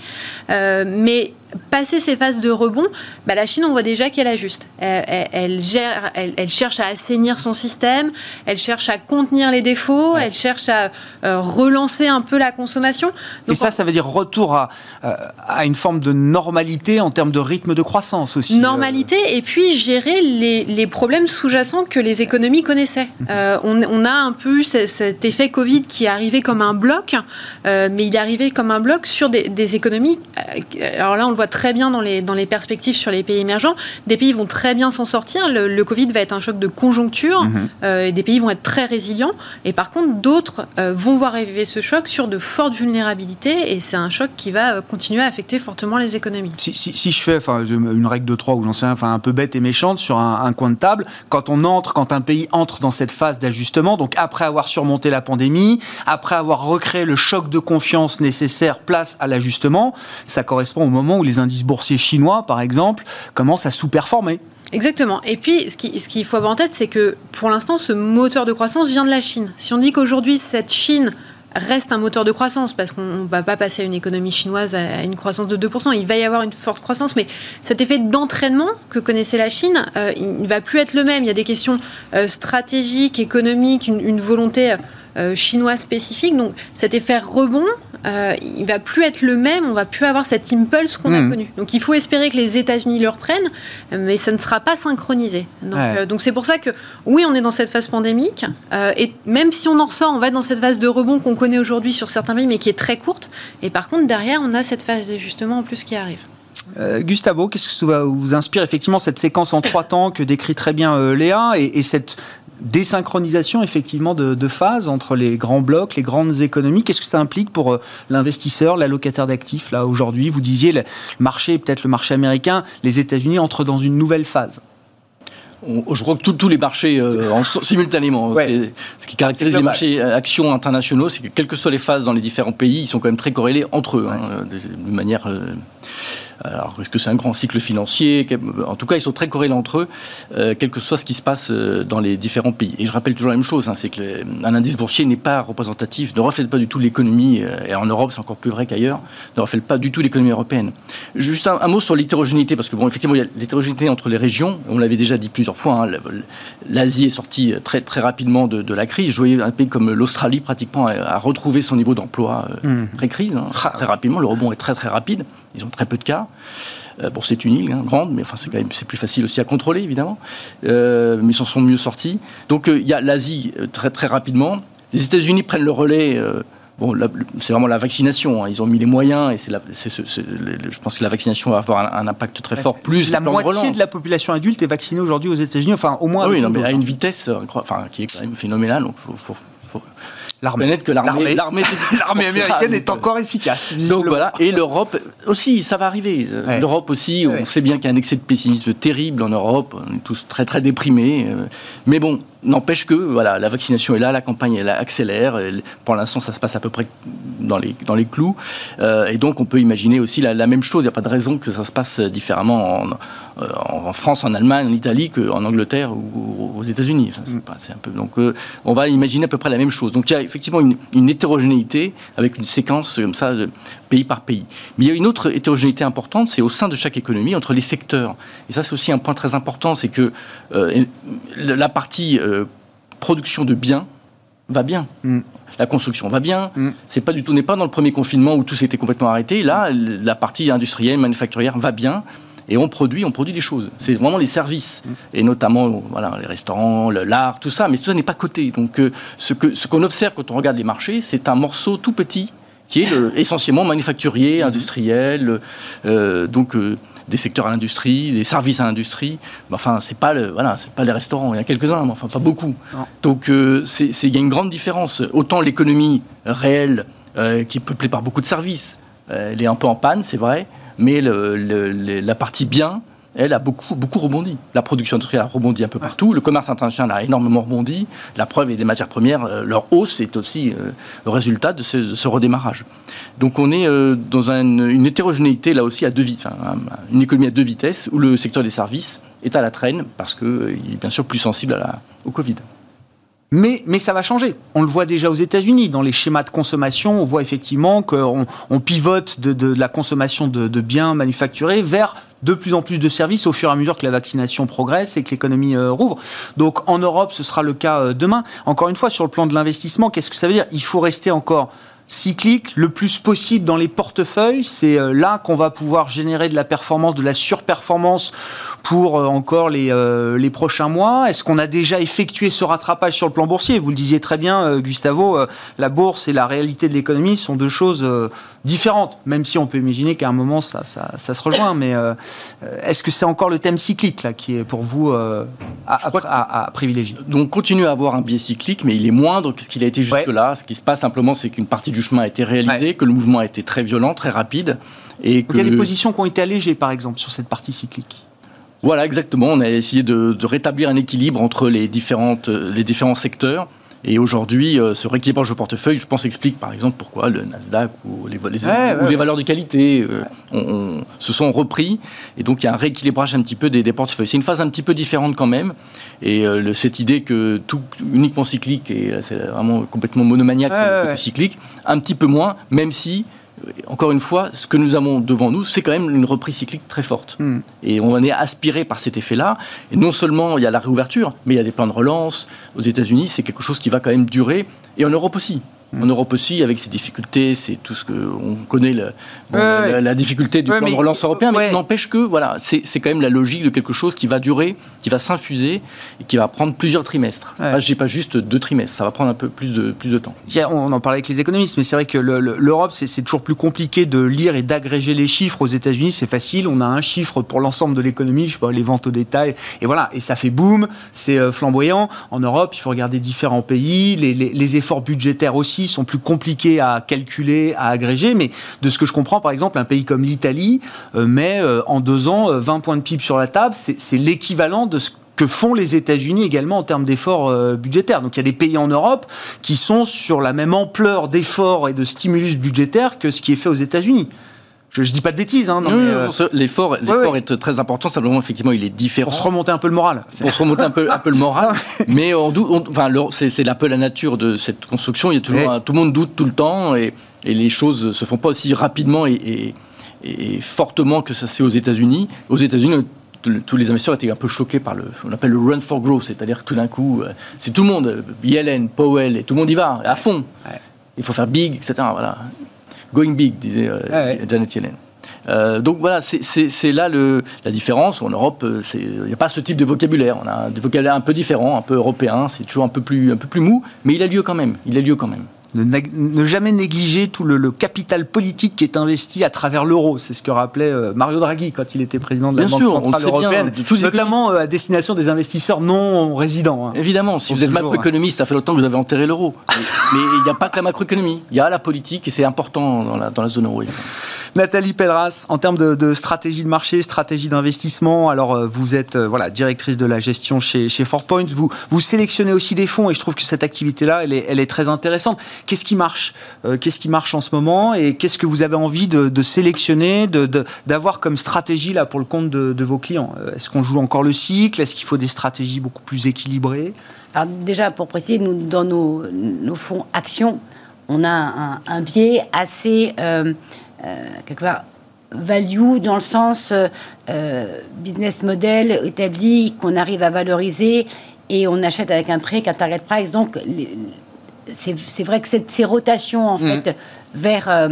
Euh, mais passer ces phases de rebond, bah, la Chine, on voit déjà qu'elle ajuste. Elle, elle, gère, elle, cherche à assainir son système, elle cherche à contenir les défauts, elle cherche à euh, relancer un peu la consommation.
Et ça, ça veut dire retour à, euh, à, une forme de normalité en termes de rythme de croissance aussi.
Euh. Normalité, et puis gérer les, les problèmes sous-jacents que les économies connaissaient. Mmh. On, on, a un peu cet effet Covid qui est arrivé comme un bloc, mais il est arrivé comme un bloc sur des, des économies. Alors là, on le voit très bien dans les, dans les perspectives sur les pays émergents. Des pays vont très bien s'en sortir. Le, Covid va être un choc de conjoncture mhm. euh, et des pays vont être très résilients. Et par contre, d'autres euh, vont voir arriver ce choc sur de fortes vulnérabilités et c'est un choc qui va euh, continuer à affecter fortement les économies.
Si, si, je fais une règle de 3 ou j'en sais un peu bête et méchante sur un, un, coin de table, quand on entre, quand un pays entre dans cette phase d'ajustement, donc après avoir surmonté la pandémie, après avoir recréé le choc de confiance nécessaire place à l'ajustement, ça correspond au moment où les les indices boursiers chinois, par exemple, commencent à sous-performer.
Exactement. Et puis, ce qu'il faut avoir en tête, c'est que pour l'instant, ce moteur de croissance vient de la Chine. Si on dit qu'aujourd'hui, cette Chine reste un moteur de croissance parce qu'on ne va pas passer à une économie chinoise à une croissance de 2%. Il va y avoir une forte croissance, mais cet effet d'entraînement que connaissait la Chine, euh, il ne va plus être le même. Il y a des questions euh, stratégiques, économiques, une, volonté euh, chinoise spécifique. Donc cet effet rebond, euh, il va plus être le même, on va plus avoir cet impulse qu'on a hmm. connu. Donc il faut espérer que les États-Unis le reprennent, mais ça ne sera pas synchronisé. Euh, donc c'est pour ça que oui, on est dans cette phase pandémique, euh, et même si on en ressort, on va être dans cette phase de rebond qu'on connaît aujourd'hui sur certains pays, mais qui est très courte. Et par contre, derrière, on a cette phase d'ajustement en plus qui arrive.
Gustavo, qu'est-ce que ça vous inspire effectivement cette séquence en trois temps que décrit très bien Léa et, et cette désynchronisation effectivement de, de phases entre les grands blocs, les grandes économies. Qu'est-ce que ça implique pour euh, l'investisseur, l'allocataire d'actifs là aujourd'hui? Vous disiez le marché, peut-être le marché américain, les États-Unis entrent dans une nouvelle phase.
je crois que tous les marchés euh, en, simultanément. Ce qui caractérise les marchés euh, actions internationaux, c'est que quelles que soient les phases dans les différents pays, ils sont quand même très corrélés entre eux, hein, de, manière alors, est-ce que c'est un grand cycle financier? En tout cas, ils sont très corrélés entre eux, euh, quel que soit ce qui se passe euh, dans les différents pays. Et je rappelle toujours la même chose, hein, c'est qu'un indice boursier n'est pas représentatif, ne reflète pas du tout l'économie, euh, et en Europe, c'est encore plus vrai qu'ailleurs, ne reflète pas du tout l'économie européenne. Juste un, mot sur l'hétérogénéité, parce que, bon, effectivement, il y a l'hétérogénéité entre les régions, on l'avait déjà dit plusieurs fois, hein, l'Asie est sortie très, très rapidement de, la crise. Je voyais un pays comme l'Australie, pratiquement, à, retrouver son niveau d'emploi mmh. pré-crise, hein, très rapidement, le rebond est très très rapide. Ils ont très peu de cas. bon, c'est une île hein, grande, mais enfin, c'est quand même c'est plus facile aussi à contrôler, évidemment. mais ils s'en sont mieux sortis. Donc, il y a l'Asie très, très rapidement. Les États-Unis prennent le relais. Bon, c'est vraiment la vaccination. Hein. Ils ont mis les moyens et c'est, je pense que la vaccination va avoir un, impact très fort. Plus
la moitié de, la population adulte est vaccinée aujourd'hui aux États-Unis, enfin au moins.
Ah oui, mais à une vitesse, enfin, qui est quand même phénoménale. Donc, faut, faut,
L'armée.
que l'armée,
l'armée, [laughs] américaine est encore efficace.
Donc voilà, et l'Europe aussi, ça va arriver. L'Europe aussi, on sait bien qu'il y a un excès de pessimisme terrible en Europe, on est tous très très déprimés. Euh. Mais bon, N'empêche que voilà, la vaccination est là, la campagne elle accélère. pour l'instant, ça se passe à peu près dans les, dans les clous. Euh, et donc, on peut imaginer aussi la, même chose. Il n'y a pas de raison que ça se passe différemment en, euh, en France, en Allemagne, en Italie qu'en Angleterre ou aux États-Unis. Enfin, c'est un peu. Donc, euh, on va imaginer à peu près la même chose. Donc, il y a effectivement une, une hétérogénéité avec une séquence comme ça, de pays par pays. Mais il y a une autre hétérogénéité importante, c'est au sein de chaque économie entre les secteurs. Et ça, c'est aussi un point très important, c'est que la partie production de biens va bien. Mm. La construction va bien. Mm. C'est pas du tout, n'est pas dans le premier confinement où tout s'était complètement arrêté. Là, la partie industrielle, manufacturière va bien. Et on produit, on produit des choses. C'est vraiment les services, mm. et notamment voilà, les restaurants, l'art, tout ça. Mais tout ça n'est pas coté. Donc, euh, ce qu'on ce qu'on observe quand on regarde les marchés, c'est un morceau tout petit qui est essentiellement manufacturier, industriel. Euh, donc, euh, des secteurs à l'industrie, des services à l'industrie. Mais enfin, c'est pas le, voilà, c'est pas les restaurants. Il y a quelques-uns, mais enfin pas beaucoup. Donc, euh, il y a une grande différence. Autant l'économie réelle, euh, qui est peuplée par beaucoup de services, euh, elle est un peu en panne, c'est vrai. Mais la partie bien, elle a beaucoup, beaucoup rebondi. La production industrielle a rebondi un peu partout. Le commerce international a énormément rebondi. La preuve est des matières premières, euh, leur hausse est aussi euh, le résultat de ce, redémarrage. Donc on est euh, dans une hétérogénéité là aussi à deux vitesses, une économie à deux vitesses où le secteur des services est à la traîne parce qu'il est bien sûr plus sensible à la, au Covid.
Mais, mais, ça va changer. On le voit déjà aux États-Unis. Dans les schémas de consommation, on voit effectivement qu'on on pivote de, de, la consommation de, de biens manufacturés vers de plus en plus de services au fur et à mesure que la vaccination progresse et que l'économie euh, rouvre. Donc en Europe, ce sera le cas euh, demain. Encore une fois, sur le plan de l'investissement, qu'est-ce que ça veut dire? Il faut rester encore cyclique le plus possible dans les portefeuilles. C'est euh, là qu'on va pouvoir générer de la performance, de la surperformance pour encore les, les prochains mois Est-ce qu'on a déjà effectué ce rattrapage sur le plan boursier? Vous le disiez très bien, Gustavo, la bourse et la réalité de l'économie sont deux choses différentes, même si on peut imaginer qu'à un moment ça, ça, ça, se rejoint. Mais est-ce que c'est encore le thème cyclique là, qui est pour vous à, à, privilégier?
Donc on continue à avoir un biais cyclique, mais il est moindre que ce qu'il a été jusque-là. Ce qui se passe simplement, c'est qu'une partie du chemin a été réalisée, que le mouvement a été très violent, très rapide. Et que...
Il y a des positions qui ont été allégées, par exemple, sur cette partie cyclique
voilà, exactement. On a essayé de, rétablir un équilibre entre les, différentes, euh, les différents secteurs. Et aujourd'hui, euh, ce rééquilibrage de portefeuille, je pense, explique par exemple pourquoi le Nasdaq ou les, les, valeurs de qualité euh, se sont repris. Et donc, il y a un rééquilibrage un petit peu des, portefeuilles. C'est une phase un petit peu différente quand même. Et cette idée que tout uniquement cyclique, et c'est vraiment complètement monomaniaque, côté cyclique, un petit peu moins, même si encore une fois, ce que nous avons devant nous, c'est quand même une reprise cyclique très forte. Hmm. Et on en est aspiré par cet effet-là. Et non seulement il y a la réouverture, mais il y a des plans de relance. Aux États-Unis, c'est quelque chose qui va quand même durer. Et en Europe aussi. En Europe aussi, avec ses difficultés, c'est tout ce que on connaît, la, difficulté du plan de relance européen, mais n'empêche que voilà, c'est quand même la logique de quelque chose qui va durer, qui va s'infuser et qui va prendre plusieurs trimestres. Là, j'ai pas juste deux trimestres, ça va prendre un peu plus de plus de temps.
On en parlait avec les économistes, mais c'est vrai que l'Europe, c'est toujours plus compliqué de lire et d'agréger les chiffres. Aux États-Unis, c'est facile, on a un chiffre pour l'ensemble de l'économie, je sais pas, les ventes au détail, et voilà, et ça fait boum, c'est euh, flamboyant. En Europe, il faut regarder différents pays, les, les efforts budgétaires aussi sont plus compliqués à calculer, à agréger. Mais de ce que je comprends, par exemple, un pays comme l'Italie euh, met euh, en deux ans 20 euh, points de PIB sur la table. C'est l'équivalent de ce que font les États-Unis également en termes d'efforts budgétaires. Donc il y a des pays en Europe qui sont sur la même ampleur d'efforts et de stimulus budgétaires que ce qui est fait aux États-unis. Je, ne dis pas de bêtises. Hein,
l'effort, est très important. Simplement, effectivement, il est différent.
Pour se remonter un peu le moral.
Pour se remonter un peu, un peu le moral. [laughs] mais on, enfin, c'est, un peu la nature de cette construction. Il y a toujours, tout le monde doute tout le temps et, et les choses se font pas aussi rapidement et, et, fortement que ça se fait aux États-Unis. Aux États-Unis, tous les investisseurs étaient un peu choqués par le, on appelle le run for growth, c'est-à-dire que tout d'un coup, euh, c'est tout le monde, Yellen, Powell, et tout le monde y va à fond. Il faut faire big, etc. Voilà. Going big, disait euh, Janet Yellen. donc voilà, c'est là le, la différence. En Europe, il n'y a pas ce type de vocabulaire. On a un vocabulaire un peu différent, un peu européen. C'est toujours un peu plus un peu plus mou, mais il a lieu quand même. Il a lieu quand même
ne, jamais négliger tout le, capital politique qui est investi à travers l'euro. C'est ce que rappelait euh, Mario Draghi quand il était président de la Banque Centrale Européenne, notamment euh, à destination des investisseurs non résidents.
Hein. Évidemment, si vous êtes macroéconomiste, ça fait longtemps que vous avez enterré l'euro. Mais il n'y a pas que la macroéconomie, il y a la politique et c'est important dans la, dans la zone euro.
Nathalie Pelleras, en termes de, stratégie de marché, stratégie d'investissement, alors euh, vous êtes voilà, directrice de la gestion chez, chez Four Points, vous, sélectionnez aussi des fonds et je trouve que cette activité-là, elle est, très intéressante. Qu'est-ce qui marche euh, Qu'est-ce qui marche en ce moment Et qu'est-ce que vous avez envie de, sélectionner, d'avoir comme stratégie là pour le compte de, vos clients? Euh, Est-ce qu'on joue encore le cycle? Est-ce qu'il faut des stratégies beaucoup plus équilibrées?
Alors déjà, pour préciser, dans nos, fonds actions, on a un, biais assez, euh, quelque part, value dans le sens business model établi qu'on arrive à valoriser et on achète avec un prix qu'un target price. Donc, c'est vrai que ces rotations, en mm. fait, vers, euh,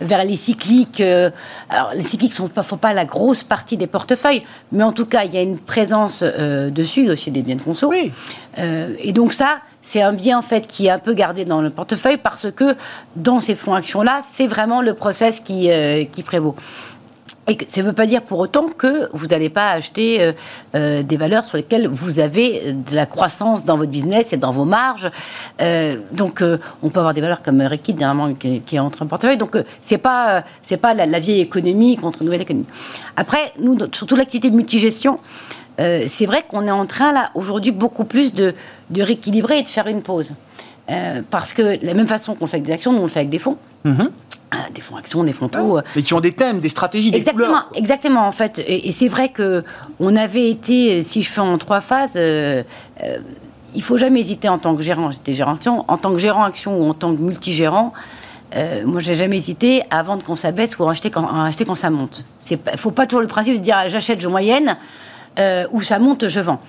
vers les cycliques, euh, alors les cycliques ne font pas la grosse partie des portefeuilles, mais en tout cas, il y a une présence euh, dessus, aussi des biens de conso. et donc ça, c'est un bien, en fait, qui est un peu gardé dans le portefeuille parce que dans ces fonds actions-là, c'est vraiment le process qui, qui prévaut. Et ça ne veut pas dire pour autant que vous n'allez pas acheter euh, euh, des valeurs sur lesquelles vous avez de la croissance dans votre business et dans vos marges. Euh, donc, on peut avoir des valeurs comme Rekit, dernièrement, qui, qui, entre un portefeuille. Donc, c'est pas c'est pas la, vieille économie contre une nouvelle économie. Après, nous, surtout l'activité de multigestion, c'est vrai qu'on est en train, là, aujourd'hui, beaucoup plus de, de rééquilibrer et de faire une pause. parce que, de la même façon qu'on fait avec des actions, nous, on le fait avec des fonds. Euh, des fonds actions, des fonds taux.
Euh. Mais qui ont des thèmes, des stratégies, des
exactement,
couleurs.
Exactement, en fait. Et, c'est vrai que on avait été, si je fais en trois phases, euh, il faut jamais hésiter en tant que gérant. J'étais gérant action, en tant que gérant action ou en tant que multigérant. Euh, moi, j'ai jamais hésité à vendre quand ça baisse ou à acheter quand, acheter quand ça monte. Il ne faut pas toujours le principe de dire ah, j'achète, je moyenne, ou ça monte, je vends.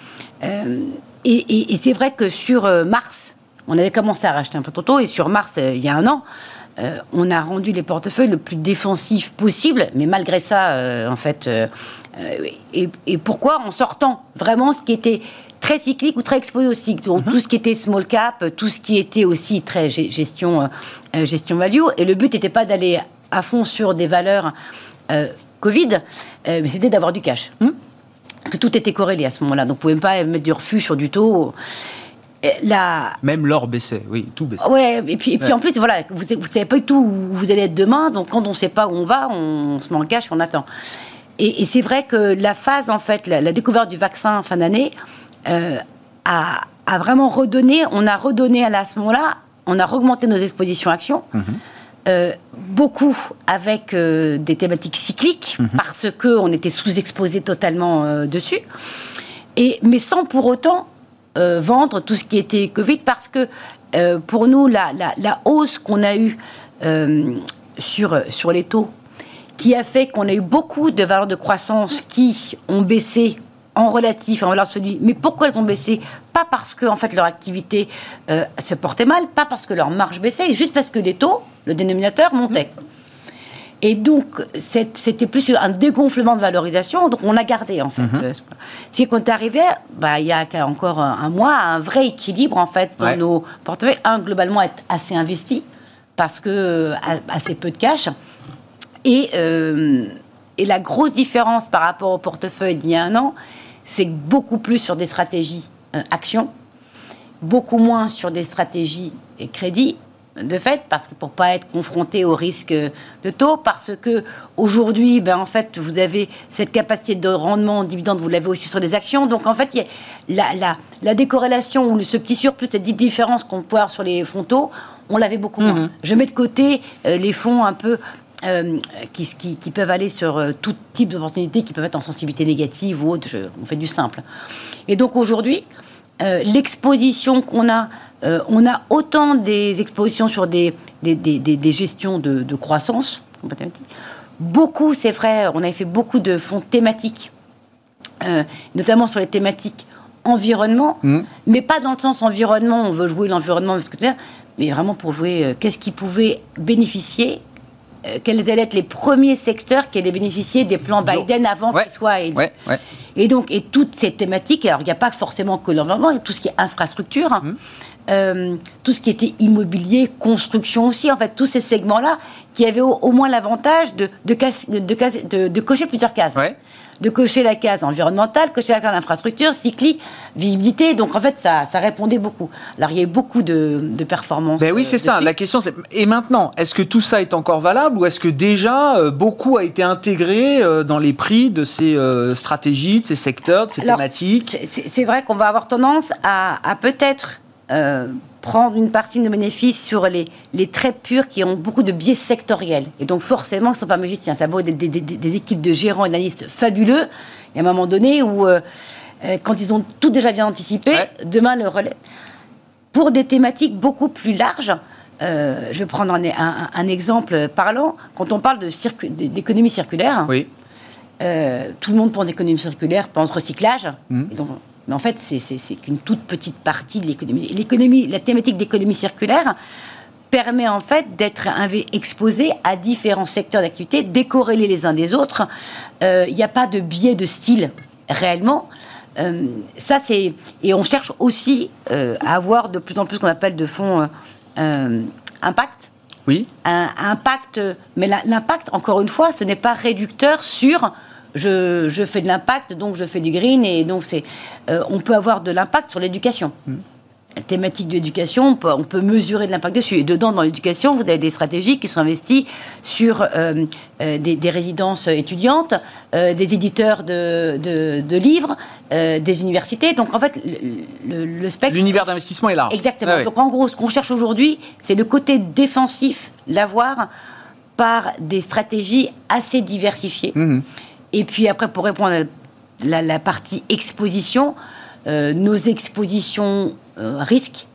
et, et c'est vrai que sur mars, on avait commencé à racheter un peu trop tôt, et sur mars, il y a un an, euh, on a rendu les portefeuilles le plus défensif possible, mais malgré ça, euh, en fait, euh, et, pourquoi En sortant vraiment ce qui était très cyclique ou très exposé au cycle. Donc, mhm. tout ce qui était small cap, tout ce qui était aussi très gestion, gestion value. Et le but n'était pas d'aller à fond sur des valeurs Covid, mais c'était d'avoir du cash. Hmm que tout était corrélé à ce moment-là. Donc, vous ne pouvez pas mettre du refus sur du taux.
Même l'or baissait, oui, tout baissait.
Ouais, et puis, et puis en plus, voilà, vous ne savez pas du tout où vous allez être demain, donc quand on ne sait pas où on va, on se met en cash, on attend. Et, c'est vrai que la phase, en fait, la, découverte du vaccin fin d'année euh, a, a, vraiment redonné, on a redonné à, ce moment-là, on a augmenté nos expositions actions. Mhm. Euh, beaucoup avec euh, des thématiques cycliques mhm. parce que on était sous-exposé totalement dessus, et mais sans pour autant euh, vendre tout ce qui était Covid parce que euh, pour nous, la, hausse qu'on a eue euh, sur, les taux, qui a fait qu'on a eu beaucoup de valeurs de croissance qui ont baissé en relatif, en valeur. Mais pourquoi elles ont baissé? Pas parce que en fait leur activité se portait mal, pas parce que leur marge baissait, juste parce que les taux, le dénominateur montait. Et donc, c'était plus un dégonflement de valorisation, donc on l'a gardé en fait. Mhm. C'est qu'on est arrivé, bah, il y a encore un, mois, à un vrai équilibre en fait dans nos portefeuilles. Un, globalement, être assez investi, parce que euh, assez peu de cash. Et, euh, et la grosse différence par rapport au portefeuille d'il y a un an, c'est beaucoup plus sur des stratégies euh, actions, beaucoup moins sur des stratégies et crédits de fait, parce que pour pas être confronté au risque de taux, parce que aujourd'hui, ben en fait, vous avez cette capacité de rendement en dividende, vous l'avez aussi sur les actions. Donc en fait, la, la, décorrélation ou ce petit surplus, cette différence qu'on peut avoir sur les fonds taux, on l'avait beaucoup moins. Mhm. Je mets de côté euh, les fonds un peu euh, qui, qui, peuvent aller sur euh, tout type d'opportunités, qui peuvent être en sensibilité négative ou autre. on fait du simple. Et donc aujourd'hui, l'exposition qu'on a euh, on a autant des expositions sur des, des, gestions de, croissance, beaucoup, c'est vrai, on avait fait beaucoup de fonds thématiques, euh, notamment sur les thématiques environnement, mmh. mais pas dans le sens environnement, on veut jouer l'environnement, mais vraiment pour jouer euh, qu'est-ce qui pouvait bénéficier euh, quels allaient être les premiers secteurs qui allaient bénéficier des plans Biden avant
Ouais.
qu'ils soient élus.
Ouais, ouais.
Et donc, et toutes ces thématiques, alors il n'y a pas forcément que l'environnement, il y a tout ce qui est infrastructure,
Mmh.
Euh, tout ce qui était immobilier, construction aussi, en fait, tous ces segments-là qui avaient au, au moins l'avantage de, de, cocher plusieurs cases.
Ouais.
De cocher la case environnementale, cocher la case infrastructure, cyclique, visibilité. Donc, en fait, ça, ça répondait beaucoup. Alors, il y a eu beaucoup de, de performances.
Ben oui,
euh,
c'est ça.
fait.
La question, c'est et maintenant, est-ce que tout ça est encore valable ou est-ce que déjà euh, beaucoup a été intégré euh, dans les prix de ces stratégies, de ces secteurs, de ces
Alors,
thématiques?
c'est- vrai qu'on va avoir tendance à, à peut-être euh, prendre une partie de nos bénéfices sur les, les traits purs qui ont beaucoup de biais sectoriels. Et donc forcément, ce ne sont pas magiciens. Ça vaut des, des- des- des équipes de gérants et d'analystes fabuleux. Il y a un moment donné où, euh, euh, quand ils ont tout déjà bien anticipé,
Ouais.
demain le relais. Pour des thématiques beaucoup plus larges, euh, je vais prendre un, un- un exemple parlant. Quand on parle circu- d'économie circulaire,
Oui.
euh, tout le monde pense économie circulaire, pense recyclage.
Mhm.
Et donc, mais en fait, c'est- qu'une toute petite partie de l'économie. L'économie, la thématique d'économie circulaire permet en fait d'être exposé à différents secteurs d'activité, décorrélés les uns des autres. Euh, Il n'y a pas de biais de style réellement. Euh, ça, c'est et on cherche aussi euh, à avoir de plus en plus ce qu'on appelle de fonds impact
Oui.
un impact, mais l'impact, encore une fois, ce n'est pas réducteur sur je, je fais de l'impact, donc je fais du green, et donc c'est. euh, on peut avoir de l'impact sur l'éducation. La thématique de l'éducation, on peut, on peut mesurer de l'impact dessus. Et dedans, dans l'éducation, vous avez des stratégies qui sont investies sur euh, euh, des, des résidences étudiantes, euh, des éditeurs de, de- de livres, des universités. Donc, en fait, le, spectre
L'univers d'investissement est large.
Exactement. Donc en gros, ce qu'on cherche aujourd'hui, c'est le côté défensif, l'avoir par des stratégies assez diversifiées.
Mhm.
Et puis après, pour répondre à la, la partie exposition, euh, nos expositions euh, risques,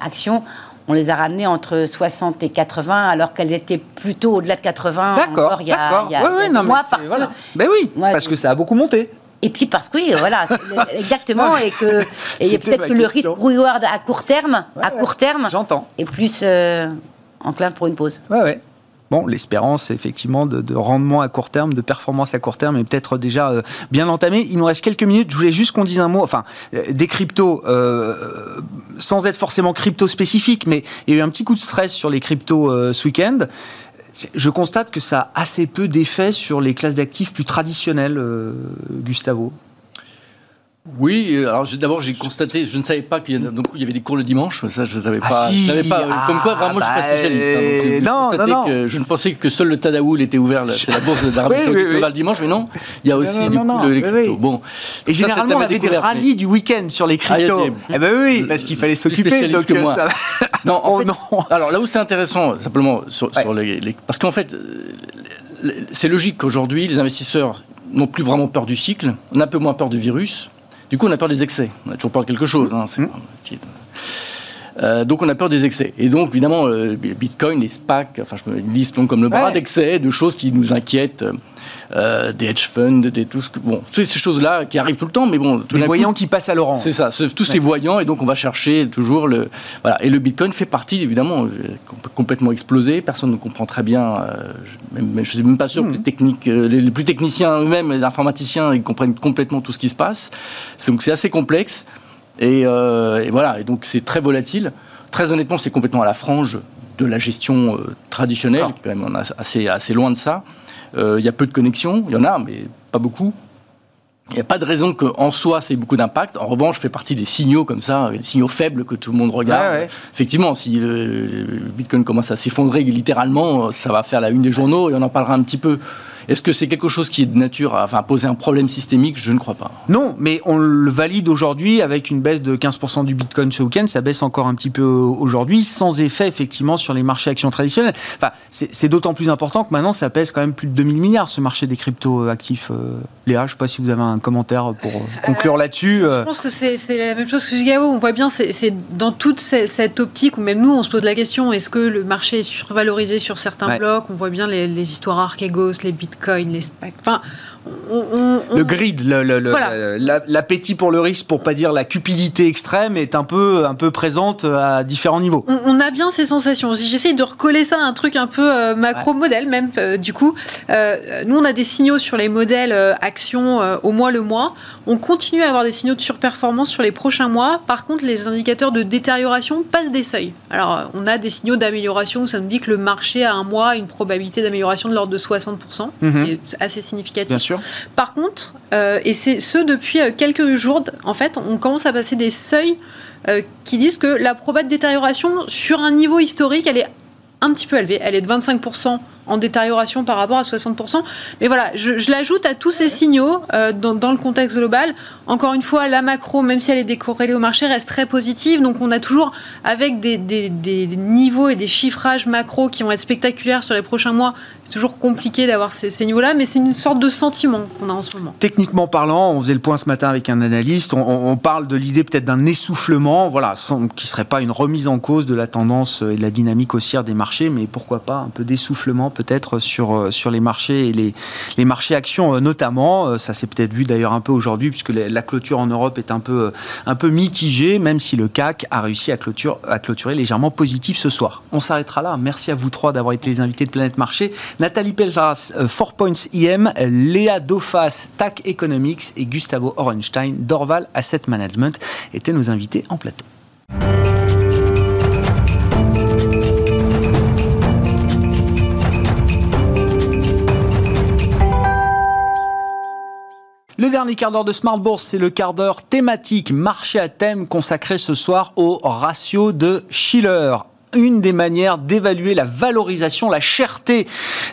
actions, on les a ramenées entre 60 et 80, alors qu'elles étaient plutôt au-delà de 80
D'accord,
encore il y a,
d'accord.
il y a-
Ouais,
il y a
ouais,
deux
non, mais
mois,
c'est-
parce
voilà.
que
Ben oui,
Ouais,
parce que ça a beaucoup monté.
et puis parce que oui, voilà, c'est [laughs] le- exactement, et que et [laughs] peut-être que le risque reward à court terme, à court terme,
J'entends.
est plus euh, enclin pour une pause.
Ouais, ouais. Bon, l'espérance, effectivement, de, de rendement à court terme, de performance à court terme est peut-être déjà euh, bien entamée. Il nous reste quelques minutes. Je voulais juste qu'on dise un mot, enfin, euh, des cryptos, euh, sans être forcément crypto spécifique, mais il y a eu un petit coup de stress sur les cryptos ce week-end. Je constate que ça a assez peu d'effet sur les classes d'actifs plus traditionnelles, Gustavo.
Oui, euh, alors d'abord j'ai constaté, je ne savais pas qu'il y, il avait des cours le dimanche, ça je ne savais
Ah si,
je savais pas
ah,
comme quoi vraiment je suis
bah,
pas spécialiste. hein, donc,
euh,
j'ai
non, non, non.
que je ne pensais que seul le Tadaoul était ouvert, c'est la bourse d'Arabie
Oui,
Saoudite
oui,
le dimanche, mais non, il y a aussi du coup les cryptos. Bon,
Et
Ça,
généralement, on avait des
mais-
rallyes du week-end sur les
Ah,
cryptos.
des-
Eh ben oui,
Euh,
parce qu'il fallait s'occuper. Donc,
que
euh,
moi.
ça... [laughs]
Non, en
Oh non.
Alors là où c'est intéressant, simplement, sur,
Ouais.
sur les, les- parce qu'en fait, euh, c'est logique qu'aujourd'hui, les investisseurs n'ont plus vraiment peur du cycle, on a un peu moins peur du virus. Du coup, on a peur des excès. On a toujours peur de quelque chose. hein, Euh, donc on a peur des excès. Et donc évidemment, euh, Bitcoin, les SPAC, enfin je me liste comme le bras
Ouais.
d'excès, de choses qui nous inquiètent, euh, des hedge funds, des tout ce que, bon, toutes ces choses-là qui arrivent tout le temps, mais bon, tout
Les
coup,
voyants qui passent à Laurent.
c'est ça, tous ces voyants, et donc on va chercher toujours le. Voilà. Et le bitcoin fait partie, évidemment, com- complètement explosé. Personne ne comprend très bien. euh, je ne suis même pas sûr que les, techniques, euh, les, les plus techniciens eux-mêmes, les informaticiens, ils comprennent complètement tout ce qui se passe. Donc c'est assez complexe. Et, euh, et voilà, et donc c'est très volatile. Très honnêtement, c'est complètement à la frange de la gestion euh, traditionnelle.
D'accord.
Quand même, on est assez, assez loin de ça. Euh, Il y a peu de connexions, il y en a, mais pas beaucoup. Il n'y a pas de raison qu'en soi, c'est beaucoup d'impact. En revanche, fait partie des signaux comme ça, des signaux faibles que tout le monde regarde.
Ouais, ouais.
Effectivement, si le Bitcoin commence à s'effondrer littéralement, ça va faire la une des journaux et on en parlera un petit peu. Est-ce que c'est quelque chose qui est de nature à enfin, poser un problème systémique? Je ne crois pas.
Non, mais on le valide aujourd'hui avec une baisse de 15% du Bitcoin ce week-end. Ça baisse encore un petit peu aujourd'hui, sans effet effectivement sur les marchés actions traditionnels. Enfin, c'est d'autant plus important que maintenant ça pèse quand même plus de 2000 milliards ce marché des crypto actifs. Euh, Léa, je ne sais pas si vous avez un commentaire pour euh, conclure là-dessus. euh.
Je pense que c'est la même chose que Gao. On voit bien, c'est c'est dans toute ce- cette optique où même nous, on se pose la question est-ce que le marché est survalorisé sur certains
Ouais.
blocs? On voit bien les, les histoires Archegos, les bitcoins, les SPAC. Enfin,
le grid, l'appétit pour le risque, pour pas dire la cupidité extrême, est un peu, un peu présente à différents niveaux.
On, a bien ces sensations. Si j'essaye de recoller ça à un truc un peu euh, macro-modèle, même, euh, du coup, euh, nous, on a des signaux sur les modèles actions au mois le mois. On continue à avoir des signaux de surperformance sur les prochains mois. Par contre, les indicateurs de détérioration passent des seuils. Alors, on a des signaux d'amélioration où ça nous dit que le marché a un mois une probabilité d'amélioration de l'ordre de 60%, mmh. qui assez significatif.
Bien sûr.
Par contre, euh, et c'est ce depuis euh, quelques jours, en fait, on commence à passer des seuils euh, qui disent que la probabilité de détérioration sur un niveau historique, elle est un petit peu élevée. Elle est de 25% en détérioration par rapport à 60%. Mais voilà, je, l'ajoute à tous ces signaux euh, dans, le contexte global. Encore une fois, la macro, même si elle est décorrélée au marché, reste très positive. Donc on a toujours, avec des, niveaux et des chiffrages macro qui vont être spectaculaires sur les prochains mois, c'est toujours compliqué d'avoir ces, niveaux-là, mais c'est une sorte de sentiment qu'on a en ce moment.
Techniquement parlant, on faisait le point ce matin avec un analyste, on, parle de l'idée peut-être d'un essoufflement, voilà, qui ne serait pas une remise en cause de la tendance et de la dynamique haussière des marchés, mais pourquoi pas un peu d'essoufflement peut-être sur, euh, sur les marchés et les, les marchés actions euh, notamment. Euh, ça s'est peut-être vu d'ailleurs un peu aujourd'hui puisque la clôture en Europe est un peu, un peu mitigée, même si le CAC a réussi à, clôture, à clôturer légèrement positif ce soir. On s'arrêtera là. Merci à vous trois d'avoir été les invités de Planète Marché. Nathalie Pelzras, 4 Points IM, Léa Dofas, TAC Economics et Gustavo Orenstein, Dorval Asset Management étaient nos invités en plateau. Dernier quart d'heure de Smart Bourse, c'est le quart d'heure thématique marché à thème consacré ce soir au ratio de Schiller une des manières d'évaluer la valorisation, la cherté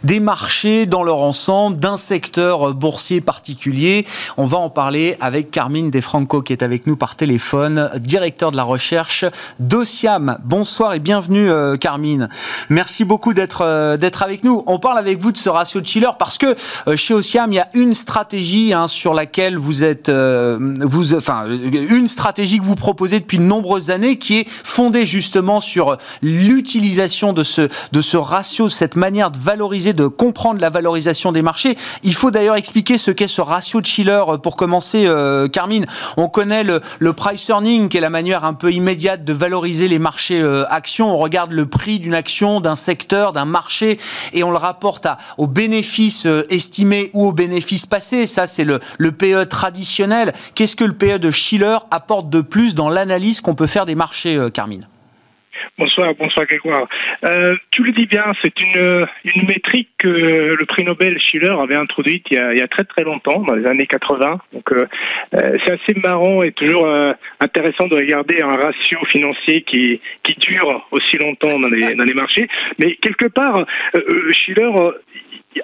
des marchés dans leur ensemble, d'un secteur boursier particulier. On va en parler avec Carmine Defranco qui est avec nous par téléphone, directeur de la recherche d'Ociam. Bonsoir et bienvenue euh, Carmine. Merci beaucoup d'être euh, d'être avec nous. On parle avec vous de ce ratio de Schiller parce que euh, chez Ociam, il y a une stratégie hein, sur laquelle vous êtes vous enfin une stratégie que vous proposez depuis de nombreuses années qui est fondée justement sur l'utilisation de ce, de ce ratio, cette manière de valoriser, de comprendre la valorisation des marchés. Il faut d'ailleurs expliquer ce qu'est ce ratio de Schiller euh, pour commencer, euh, Carmine. On connaît le, le, price earning, qui est la manière un peu immédiate de valoriser les marchés euh, actions. On regarde le prix d'une action, d'un secteur, d'un marché, et on le rapporte à, aux bénéfices euh, estimés ou aux bénéfices passés. Ça, c'est le, le PE traditionnel. Qu'est-ce que le PE de Schiller apporte de plus dans l'analyse qu'on peut faire des marchés, Carmine?
Bonsoir, bonsoir Grégoire. Euh, tu le dis bien, c'est une, une métrique que le prix Nobel Schiller avait introduite il y a, très très longtemps, dans les années 80. Donc euh, euh, c'est assez marrant et toujours euh, intéressant de regarder un ratio financier qui, qui dure aussi longtemps dans les, dans les marchés. Mais quelque part, euh, Schiller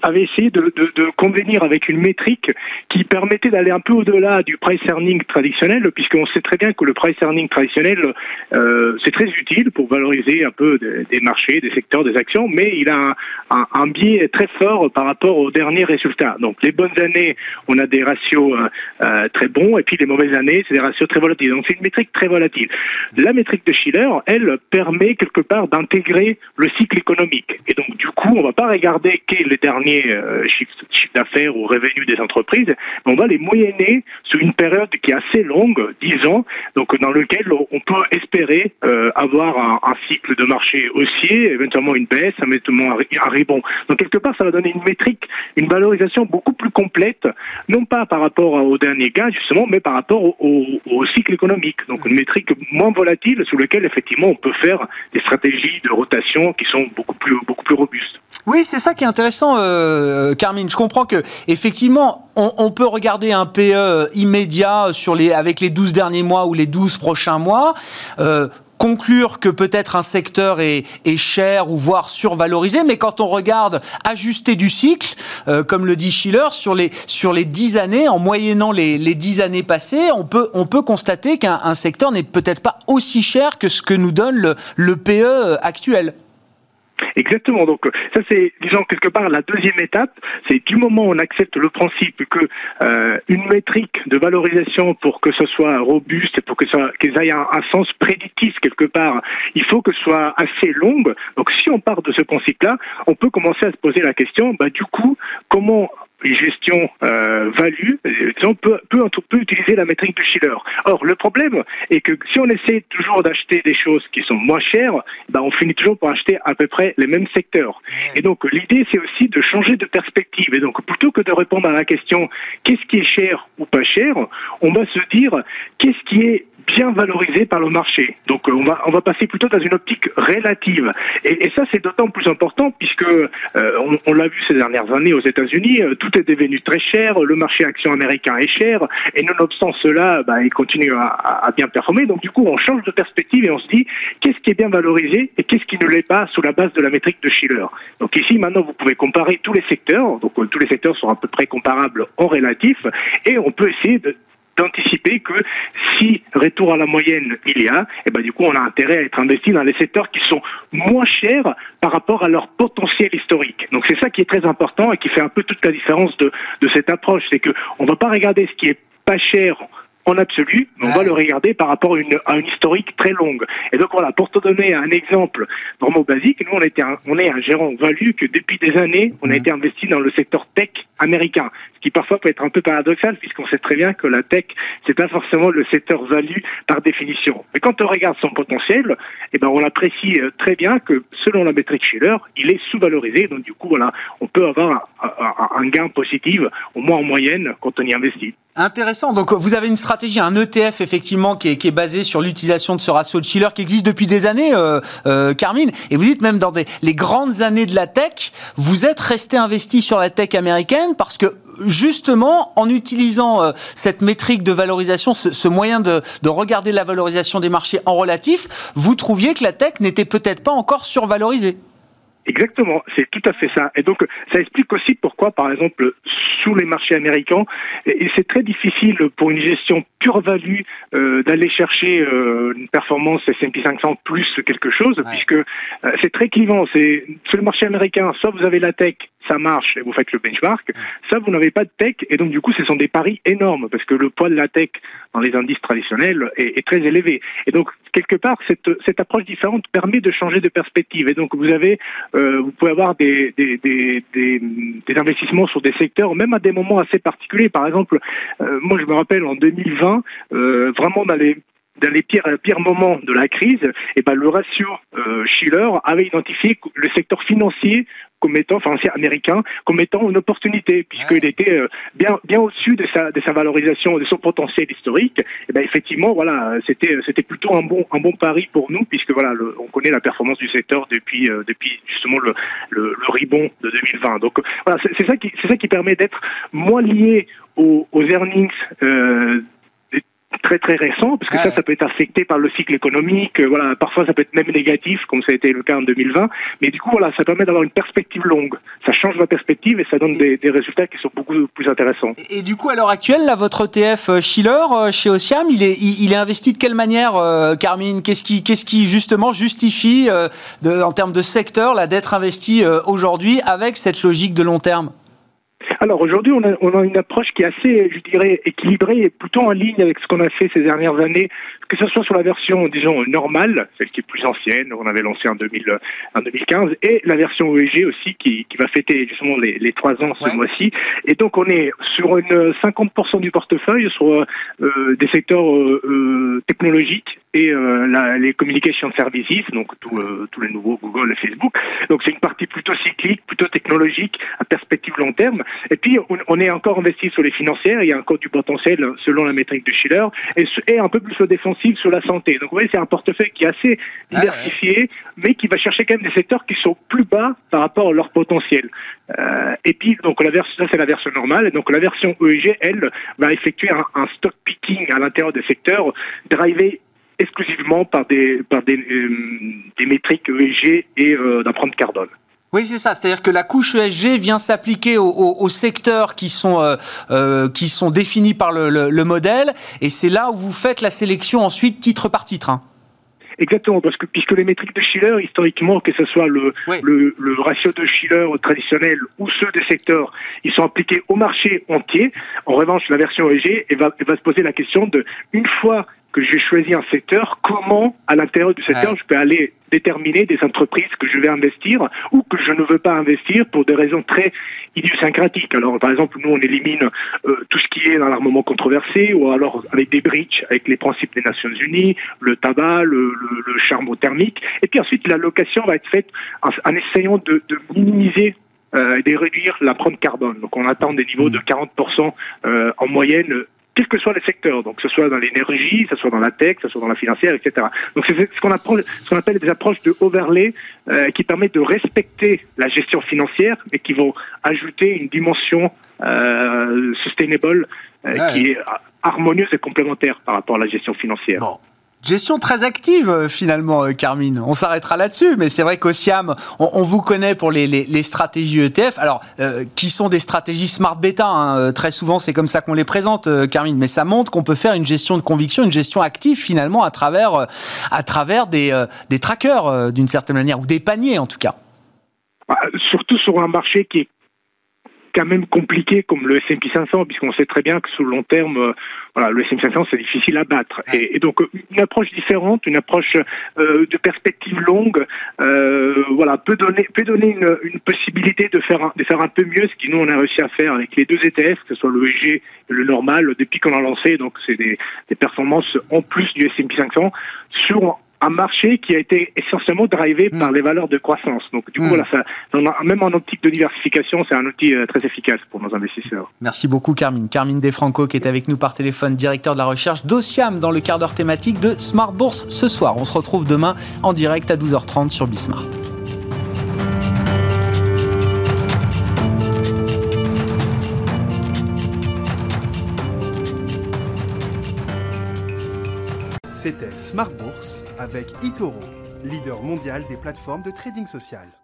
avait essayé de, convenir avec une métrique qui permettait d'aller un peu au-delà du price earning traditionnel, puisqu'on sait très bien que le price earning traditionnel, euh, c'est très utile pour valoriser un peu des marchés, des secteurs, des actions, mais il a un, biais très fort par rapport aux derniers résultats. Donc les bonnes années, on a des ratios euh, euh très bons, et puis les mauvaises années, c'est des ratios très volatiles. Donc c'est une métrique très volatile. La métrique de Schiller, elle permet quelque part d'intégrer le cycle économique. Et donc du coup, on va pas regarder quel est le dernier euh, chiffre, d'affaires ou revenus des entreprises, mais on va les moyenner sur une période qui est assez longue, 10 ans, donc dans lequel on peut espérer euh, avoir un, cycle de marché haussier, éventuellement une baisse, éventuellement un, rebond. Donc quelque part, ça va donner une métrique, une valorisation beaucoup plus complète, non pas par rapport au dernier gain justement, mais par rapport au, au cycle économique. Donc une métrique moins volatile sur laquelle effectivement on peut faire des stratégies de rotation qui sont beaucoup plus beaucoup plus robustes.
Oui, c'est ça qui est intéressant, euh, Carmine. Je comprends que effectivement, on, peut regarder un PE immédiat sur les, avec les 12 derniers mois ou les 12 prochains mois. Euh, conclure que peut-être un secteur est, cher ou voire survalorisé, mais quand on regarde ajusté du cycle, euh, comme le dit Schiller, sur les, sur les 10 années, en moyennant les, les 10 années passées, on peut, on peut constater qu'un secteur n'est peut-être pas aussi cher que ce que nous donne le, le PE actuel.
Exactement. Donc ça c'est, disons quelque part la deuxième étape, c'est du moment où on accepte le principe que euh, une métrique de valorisation pour que ce soit robuste pour que ça qu'ils aient un, sens prédictif quelque part, il faut que ce soit assez longue. Donc si on part de ce principe-là, on peut commencer à se poser la question, bah du coup comment gestion euh, value, on peut, peut, peut, utiliser la métrique de Schiller. Or, le problème est que si on essaie toujours d'acheter des choses qui sont moins chères, ben on finit toujours par acheter à peu près les mêmes secteurs. Et donc, l'idée, c'est aussi de changer de perspective. Et donc, plutôt que de répondre à la question qu'est-ce qui est cher ou pas cher, on va se dire qu'est-ce qui est bien valorisé par le marché? Donc euh, on va on va passer plutôt dans une optique relative. Et, et ça c'est d'autant plus important puisque euh, on, on l'a vu ces dernières années aux États-Unis, euh, tout est devenu très cher, le marché action américain est cher, et nonobstant cela, bah, il continue à, bien performer. Donc du coup on change de perspective et on se dit qu'est-ce qui est bien valorisé et qu'est-ce qui ne l'est pas sous la base de la métrique de Schiller. Donc ici maintenant vous pouvez comparer tous les secteurs, donc tous les secteurs sont à peu près comparables en relatif, et on peut essayer de d'anticiper que si retour à la moyenne il y a, et eh ben du coup on a intérêt à être investi dans les secteurs qui sont moins chers par rapport à leur potentiel historique. Donc c'est ça qui est très important et qui fait un peu toute la différence de, de cette approche, c'est que on va pas regarder ce qui est pas cher en absolu, mais on va le regarder par rapport à une, à une, historique très longue. Et donc voilà, pour te donner un exemple vraiment basique, nous on, était on est un gérant value que depuis des années, on a été investi dans le secteur tech américain, qui parfois peut être un peu paradoxal puisqu'on sait très bien que la tech, c'est pas forcément le secteur value par définition. Mais quand on regarde son potentiel, eh ben on apprécie euh, très bien que selon la métrique Schiller, il est sous-valorisé. Donc du coup voilà, on peut avoir un, gain positif, au moins en moyenne, quand on y investit.
Intéressant. Donc vous avez une stratégie, un ETF effectivement qui est, qui est basé sur l'utilisation de ce ratio de Schiller qui existe depuis des années, euh, euh, Carmine. Et vous dites même dans les grandes années de la tech, vous êtes resté investi sur la tech américaine parce que justement en utilisant euh, cette métrique de valorisation, ce, moyen de, de, regarder la valorisation des marchés en relatif, vous trouviez que la tech n'était peut-être pas encore survalorisée.
Exactement, c'est tout à fait ça. Et donc, ça explique aussi pourquoi, par exemple, sous les marchés américains, c'est très difficile pour une gestion pure value euh, d'aller chercher euh, une performance S&P 500 plus quelque chose, ouais. puisque euh, c'est très clivant. C'est sur le marché américain, soit vous avez la tech, ça marche et vous faites le benchmark, ça vous n'avez pas de tech et donc du coup ce sont des paris énormes parce que le poids de la tech dans les indices traditionnels est, est très élevé. Et donc quelque part cette, cette approche différente permet de changer de perspective et donc vous avez euh, vous pouvez avoir des, des, investissements sur des secteurs même à des moments assez particuliers. Par exemple, euh, moi je me rappelle en 2020 euh, vraiment dans les dans les pires, pires moments de la crise, eh ben le ratio Schiller avait identifié le secteur financier comme étant, financier américain, comme étant une opportunité, puisqu'il ouais. était euh, bien, bien au-dessus de sa, de sa valorisation, de son potentiel historique. Et eh ben effectivement, voilà, c'était, c'était plutôt un bon, un bon pari pour nous, puisque voilà, le, on connaît la performance du secteur depuis, euh, depuis justement le, le, le de 2020. Donc voilà, c'est, c'est ça qui, c'est ça qui permet d'être moins lié aux, aux earnings. Euh, très très récent, parce que ah ça, ouais. ça peut être affecté par le cycle économique. Euh, voilà, parfois ça peut être même négatif, comme ça a été le cas en 2020. Mais du coup, voilà, ça permet d'avoir une perspective longue. Ça change la perspective et ça donne des, des résultats qui sont beaucoup plus intéressants.
Et, et, du coup, à l'heure actuelle, là, votre ETF euh, Schiller euh, chez Ociam, il est, il, il, est investi de quelle manière, euh, Carmine? Qu'est-ce qui, qu'est-ce qui justement justifie, euh, de, en termes de secteur, là, d'être investi aujourd'hui avec cette logique de long terme?
Alors aujourd'hui, on a, on a, une approche qui est assez, je dirais, équilibrée et plutôt en ligne avec ce qu'on a fait ces dernières années, que ce soit sur la version, disons, normale, celle qui est plus ancienne, on avait lancé en, 2000, en 2015, et la version EEG aussi, qui, qui va fêter justement les, les 3 ans ce ouais. mois-ci. Et donc on est sur une 50% du portefeuille sur euh, des secteurs euh, euh technologiques et euh, la, les communication services, donc tous tout les nouveaux Google et Facebook. Donc c'est une partie plutôt cyclique, plutôt technologique, à perspective long terme. Et puis on, on, est encore investi sur les financières, il y a encore du potentiel selon la métrique de Schiller, et, et un peu plus le défensif sur la santé. Donc vous voyez, c'est un portefeuille qui est assez diversifié, ah ouais. mais qui va chercher quand même des secteurs qui sont plus bas par rapport à leur potentiel. Euh, et puis donc la version, ça c'est la version normale, donc la version EEG, elle, va effectuer un, un stock picking à l'intérieur des secteurs, drivé exclusivement par des, par des, euh, des métriques ESG et euh, d'empreinte carbone.
Oui, c'est ça. C'est-à-dire que la couche ESG vient s'appliquer aux, aux, aux, secteurs qui sont, euh, euh, qui sont définis par le, le, le modèle, et c'est là où vous faites la sélection ensuite titre par titre. Hein.
Exactement, parce que puisque les métriques de Schiller, historiquement, que ce soit le, oui. le, le, ratio de Schiller traditionnel ou ceux des secteurs, ils sont appliqués au marché entier. En revanche, la version EG elle va, elle va se poser la question de, une fois que j'ai choisi un secteur, comment à l'intérieur du secteur je peux aller déterminer des entreprises que je vais investir ou que je ne veux pas investir pour des raisons très idiosyncratiques. Alors par exemple, nous on élimine euh, tout ce qui est dans l'armement controversé ou alors avec des bridges, avec les principes des Nations Unies, le tabac, le, le, le charbon thermique. Et puis ensuite l'allocation va être faite en, en essayant de, de minimiser euh, et de réduire l'empreinte carbone. Donc on attend des niveaux de 40% euh, en moyenne quels que soient les secteurs, donc que ce soit dans l'énergie, que ce soit dans la tech, que ce soit dans la financière, etc. Donc c'est ce qu'on ce appelle des approches de overlay euh, qui permettent de respecter la gestion financière, mais qui vont ajouter une dimension euh, sustainable euh,
Ouais.
qui est harmonieuse et complémentaire par rapport à la gestion financière.
Bon. Gestion très active euh, finalement, euh, Carmine. On s'arrêtera là-dessus, mais c'est vrai qu'Ociam, on, on vous connaît pour les, les- stratégies ETF, alors euh, qui sont des stratégies smart beta. hein. Euh, Très souvent, c'est comme ça qu'on les présente, Carmine. Mais ça montre qu'on peut faire une gestion de conviction, une gestion active finalement à travers à travers des des trackers d'une certaine manière ou des paniers en tout cas.
Bah, Surtout sur un marché qui est quand même compliqué comme le S&P 500, puisqu'on sait très bien que sur le long terme, euh, voilà, le S&P 500 c'est difficile à battre. Et, et donc euh, une approche différente, une approche euh, de perspective longue, euh, voilà, peut donner peut donner une, une possibilité de faire un, de faire un peu mieux, ce qui nous on a réussi à faire avec les deux ETF, que ce soit le EG et le normal, depuis qu'on a lancé. Donc c'est des, des performances en plus du S&P 500 sur un marché qui a été essentiellement drivé par les valeurs de croissance. Donc du coup,
Mm.
voilà, ça, même en optique de diversification, c'est un outil euh, très efficace pour nos investisseurs.
Merci beaucoup Carmine. Carmine Defranco qui est avec nous par téléphone, directeur de la recherche d'Ociam dans le quart d'heure thématique de Smart Bourse ce soir. On se retrouve demain en direct à 12h30 sur Bismart.
C'était Smart Bourse avec Itoro, leader mondial des plateformes de trading social.